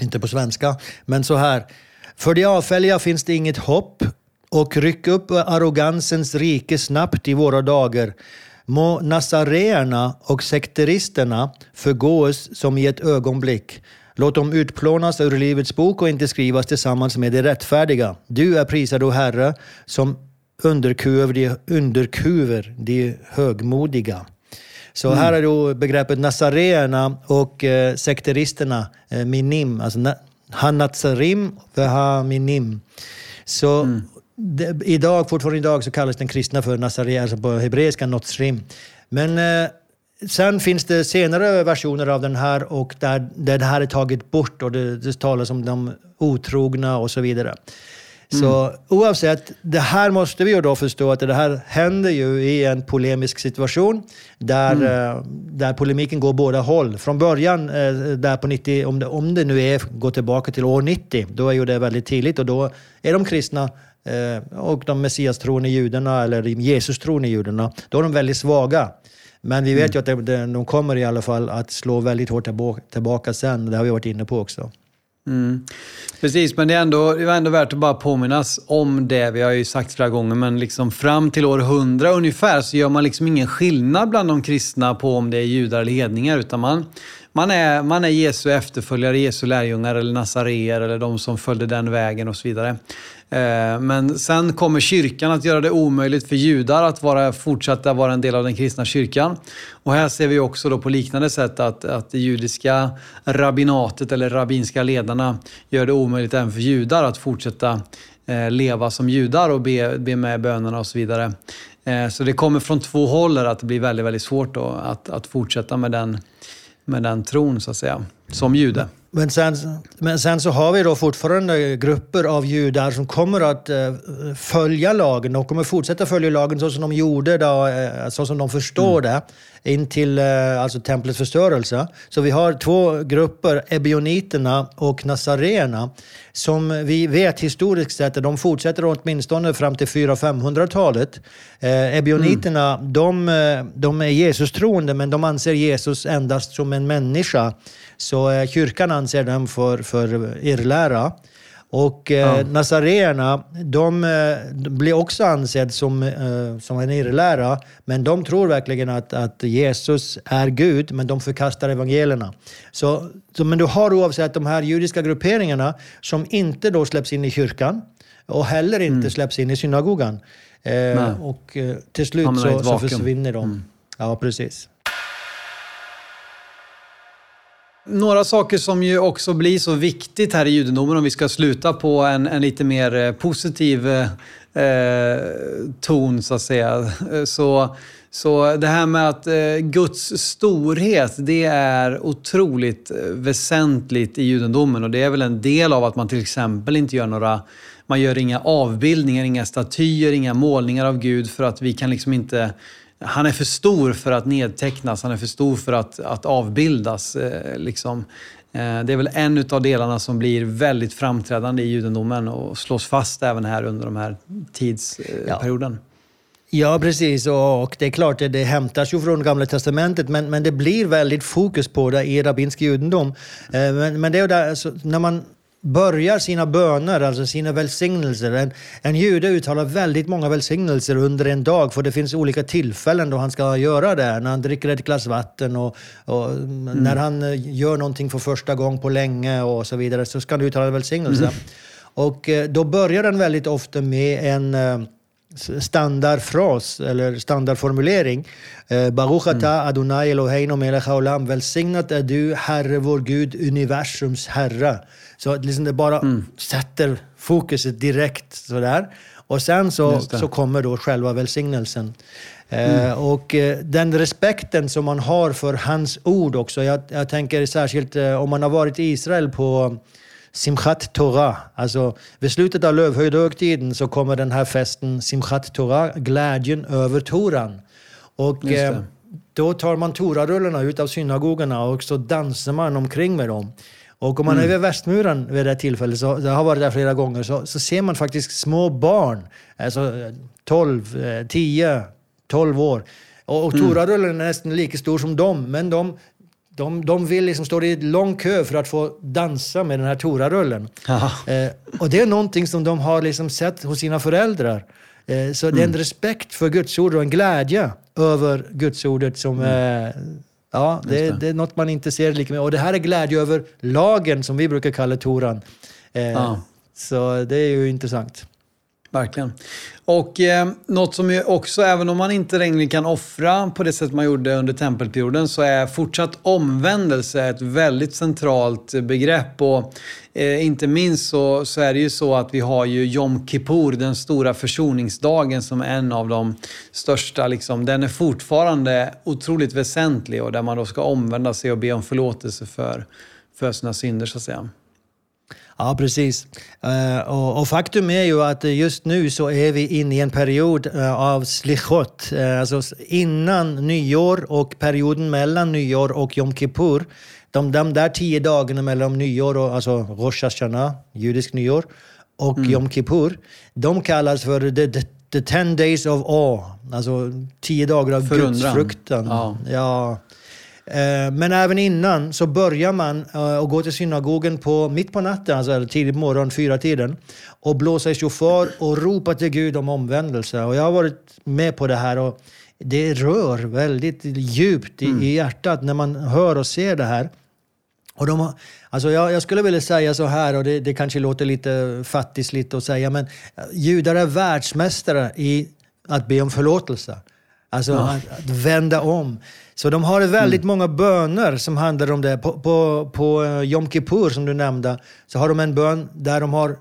inte på svenska, men så här. För de avfälliga finns det inget hopp och ryck upp arrogansens rike snabbt i våra dagar. Må nasaréerna och sekteristerna förgås som i ett ögonblick. Låt dem utplånas ur livets bok och inte skrivas tillsammans med de rättfärdiga. Du är prisad, o Herre, som underkuver de, underkuver de högmodiga. Så mm. här är då begreppet nasaréerna och eh, sekteristerna, eh, minim, alltså na, och minim. Så mm. det, idag, fortfarande idag så kallas den kristna för nasaréer, alltså på hebreiska notsrim. Men eh, Sen finns det senare versioner av den här och där, där det här är taget bort och det, det talas om de otrogna och så vidare. Så mm. oavsett, det här måste vi ju då förstå att det här händer ju i en polemisk situation där, mm. Eh, där polemiken går båda håll. Från början, eh, där på 90, om det, om det nu är, går tillbaka till år 90, då är ju det väldigt tidigt och då är de kristna eh, och de messias-troende judarna eller Jesus-troende judarna, då är de väldigt svaga. Men vi vet mm. ju att de kommer i alla fall att slå väldigt hårt tillbaka sen. Det har vi varit inne på också. Mm. Precis, men det är, ändå, det är ändå värt att bara påminnas om det. Vi har ju sagt flera gånger, men liksom fram till år 100 ungefär så gör man liksom ingen skillnad bland de kristna på om det är judar eller hedningar. Utan man, man, är, man är Jesu efterföljare, Jesu lärjungar eller nasaréer eller de som följde den vägen och så vidare. Eh, men sen kommer kyrkan att göra det omöjligt för judar att vara, fortsätta vara en del av den kristna kyrkan. Och här ser vi också då på liknande sätt att, att det judiska rabbinatet eller rabbinska ledarna gör det omöjligt även för judar att fortsätta eh, leva som judar och be, be med bönerna och så vidare. Eh, så det kommer från två håll att det blir väldigt, väldigt svårt då att, att fortsätta med den, med den tron så att säga, som jude. Men sen, men sen så har vi då fortfarande grupper av judar som kommer att uh, följa lagen. De kommer fortsätta följa lagen så som de gjorde, då, uh, så som de förstår mm. det, in till uh, alltså templets förstörelse. Så vi har två grupper, ebioniterna och nazareerna, som vi vet historiskt sett, de fortsätter åtminstone fram till 400-500-talet. Eh, ebioniterna, mm. de, de är Jesus troende men de anser Jesus endast som en människa. Så eh, kyrkan anser dem för, för irrlära. Och eh, ja. nazaréerna, de, eh, de blir också ansedd som, eh, som en irrlära, men de tror verkligen att, att Jesus är Gud, men de förkastar evangelierna. Så, så, men du har oavsett de här judiska grupperingarna som inte då släpps in i kyrkan och heller inte mm. släpps in i synagogan. Eh, och eh, till slut så, så försvinner de. Mm. Ja, precis. Några saker som ju också blir så viktigt här i judendomen, om vi ska sluta på en, en lite mer eh, positiv eh, eh, ton, så att säga. Eh, så, så det här med att eh, Guds storhet, det är otroligt väsentligt i judendomen. Och det är väl en del av att man till exempel inte gör några man gör inga avbildningar, inga statyer, inga målningar av Gud för att vi kan liksom inte han är för stor för att nedtecknas, han är för stor för att, att avbildas. Eh, liksom. eh, det är väl en av delarna som blir väldigt framträdande i judendomen och slås fast även här under den här tidsperioden. Ja. Ja, precis. Och det är klart, att det hämtas ju från Gamla Testamentet, men, men det blir väldigt fokus på det i rabbinsk judendom. Eh, men, men det är där, alltså, när man börjar sina böner, alltså sina välsignelser. En, en jude uttalar väldigt många välsignelser under en dag, för det finns olika tillfällen då han ska göra det. När han dricker ett glas vatten och, och mm. när han eh, gör någonting för första gången på länge och så vidare, så ska han uttala välsignelse. Mm. Och eh, då börjar den väldigt ofta med en eh, standardfras eller standardformulering. Baruch ata mm. Adonai Eloheinu melech haolam. Välsignat är du, Herre vår Gud, universums Herre. Så liksom det bara mm. sätter fokuset direkt sådär. Och sen så, så kommer då själva välsignelsen. Eh, mm. Eh, och eh, den respekten som man har för hans ord också. Jag, jag tänker särskilt eh, om man har varit i Israel på Simchat Torah. Alltså vid slutet av lövhöjdhögtiden så kommer den här festen Simchat Torah, glädjen över Toran. Och eh, då tar man Torarullarna ut av synagogorna och så dansar man omkring med dem. Och om man mm. är vid västmuren vid det tillfället, så, jag har varit där flera gånger, så, så ser man faktiskt små barn, alltså 12, 10, 12 år. Och, och mm. Torarullen är nästan lika stor som dem, men de, de, de vill liksom stå i lång kö för att få dansa med den här Torarullen. Eh, och det är någonting som de har liksom sett hos sina föräldrar. Eh, så mm. det är en mm. respekt för Guds ord och en glädje över Guds ordet som mm. eh, Ja, det, det. det, är något man inte ser lika mycket. Och det här är glädje över lagen som vi brukar kalla Toran. Ja. Så det är ju intressant. Verkligen. Och eh, något som ju också, även om man inte längre kan offra på det sätt man gjorde under tempelperioden, så är fortsatt omvändelse ett väldigt centralt begrepp. Och eh, inte minst så, så är det ju så att vi har ju Jom Kippur, den stora försoningsdagen, som är en av de största. Liksom, den är fortfarande otroligt väsentlig och där man då ska omvända sig och be om förlåtelse för, för sina synder, så att säga. Ja, precis. Uh, och, och, faktum är ju att just nu så är vi inne i en period uh, av slichot. Uh, alltså innan nyår och perioden mellan nyår och Jom Kippur. De, de där tio dagarna mellan nyår och alltså Rosh Hashanah, judisk nyår, och mm. Jom Kippur, de kallas för the, the, the ten days of awe. Alltså tio dagar av gudsfruktan. Ja. ja. Eh, men även innan så börjar man att eh, gå till synagogen på, mitt på natten, alltså tidigt på morgonen, fyra tiden och blåsa i shofar och ropa till Gud om omvändelse. Och jag har varit med på det här och det rör väldigt djupt i, mm. i hjärtat när man hör och ser det här. Och de har, alltså jag, jag, skulle vilja säga så här, och det, det kanske låter lite fattigt att säga, men judar är världsmästare i att be om förlåtelse. Alltså ja. att, att, vända om. Så de har väldigt mm. många böner som handlar om det. På, på, på eh, Jom Kippur, som du nämnde, så har de en bön där de har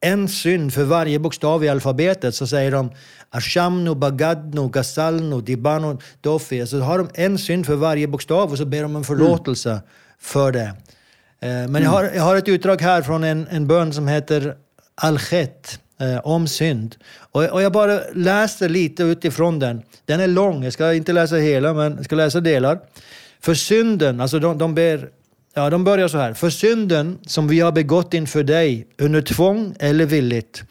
en synd för varje bokstav i alfabetet. Så säger de Ashamnu, Bagadnu, Gasalnu, Dibanu, Dofi. Så har de en synd för varje bokstav och så ber de om förlåtelse mm. för det. Eh, men mm. jag, har, jag har ett utdrag här från en, en bön som heter Al-Khet eh, om synd. Och, och, jag bara läser lite utifrån den. Den är lång, jag ska inte läsa hela, men jag ska läsa delar. För synden, alltså de, de ber Ja, de börjar så här. För synden som vi har begått inför dig under tvång eller villigt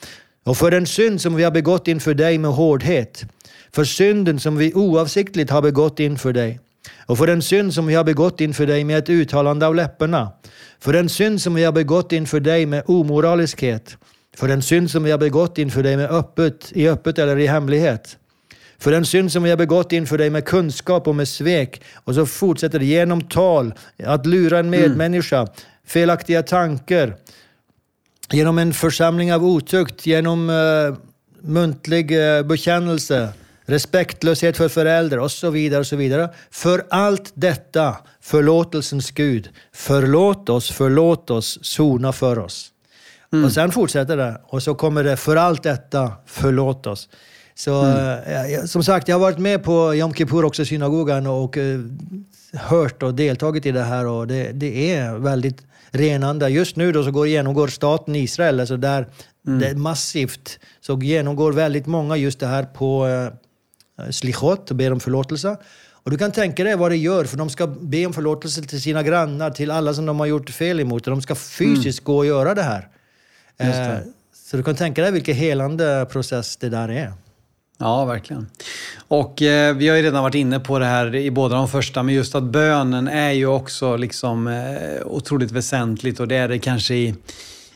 och för den synd som vi har begått inför dig med hårdhet. För synden som vi oavsiktligt har begått inför dig. och för den synd som vi har begått inför dig med ett uttalande av läpparna, för den synd som vi har begått inför dig med omoraliskhet, för den synd som vi har begått inför dig med öppet, i öppet eller i hemlighet, för den synd som vi har begått inför dig med kunskap och med svek. Och så fortsätter det genom tal, att lura en medmänniska, mm. felaktiga tankar, genom en församling av otukt, genom uh, muntlig uh, bekännelse, respektlöshet för föräldrar och så vidare. och så vidare. För allt detta, förlåtelsens Gud, förlåt oss, förlåt oss, sona för oss. Mm. Och sen fortsätter det och så kommer det, för allt detta, förlåt oss. Så mm. eh, som sagt, jag har varit med på Yom Kippur också, synagogan, och eh, hört och deltagit i det här och det, det är väldigt renande. Just nu då så går, genomgår staten Israel, alltså där mm. det är massivt, så genomgår väldigt många just det här på eh, slichot, ber om förlåtelse. Och du kan tänka dig vad det gör, för de ska be om förlåtelse till sina grannar, till alla som de har gjort fel emot. De ska fysiskt mm. gå och göra det här. Eh, så du kan tänka dig vilken helande process det där är. Ja, verkligen. Och eh, vi har ju redan varit inne på det här i båda de första, men just att bönen är ju också liksom eh, otroligt väsentligt och det är det kanske i,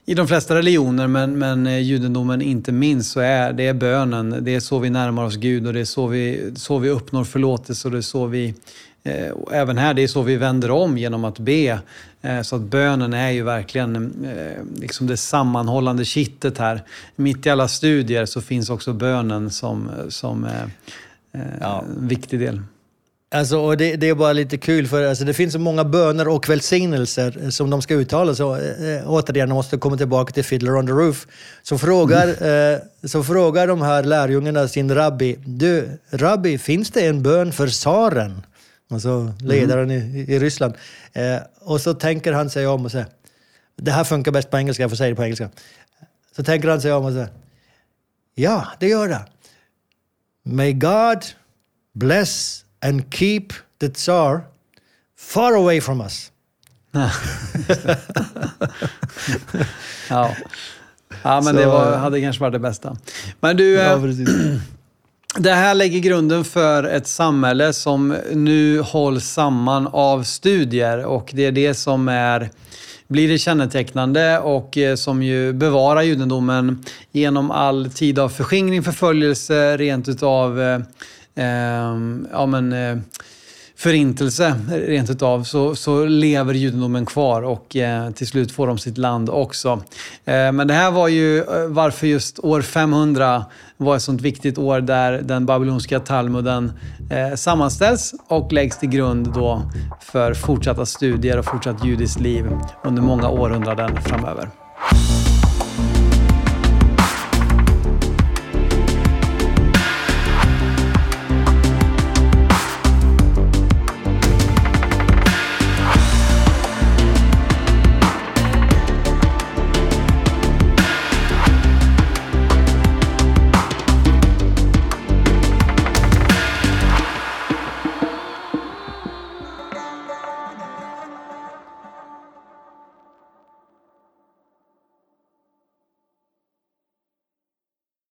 i de flesta religioner, men, men eh, judendomen inte minst, så är det är bönen. Det är så vi närmar oss Gud och det är så vi, så vi uppnår förlåtelse och det är så vi Eh, även här, det är så vi vänder om genom att be. Eh, så att bönen är ju verkligen eh, liksom det sammanhållande kittet här. Mitt i alla studier så finns också bönen som, som ja. en viktig del. Alltså, och det, det, är bara lite kul för alltså, det finns så många böner och välsignelser som de ska uttala. Så, äh, återigen, måste komma tillbaka till Fiddler on the Roof. Så frågar, mm. äh, så frågar de här lärjungarna sin rabbi, du rabbi, finns det en bön för tsaren? Alltså ledaren mm. i, i, Ryssland. Eh, och så tänker han sig om och säger, det här funkar bäst på engelska, jag får säga det på engelska. Så tänker han sig om och säger, ja, det gör det. May God bless and keep the Tsar far away from us. ja. ja, men det var, hade kanske varit det bästa. Men du, ja, eh, det här lägger grunden för ett samhälle som nu hålls samman av studier och det är det som är, blir det kännetecknande och eh, som ju bevarar judendomen genom all tid av förskingring, förföljelse, rent utav eh, eh ja, men, eh, förintelse rent utav så, så lever judendomen kvar och eh, till slut får de sitt land också. Eh, men det här var ju eh, varför just år 500 var ett sånt viktigt år där den babyloniska talmuden eh, sammanställs och läggs till grund då för fortsatta studier och fortsatt judiskt liv under många århundraden framöver.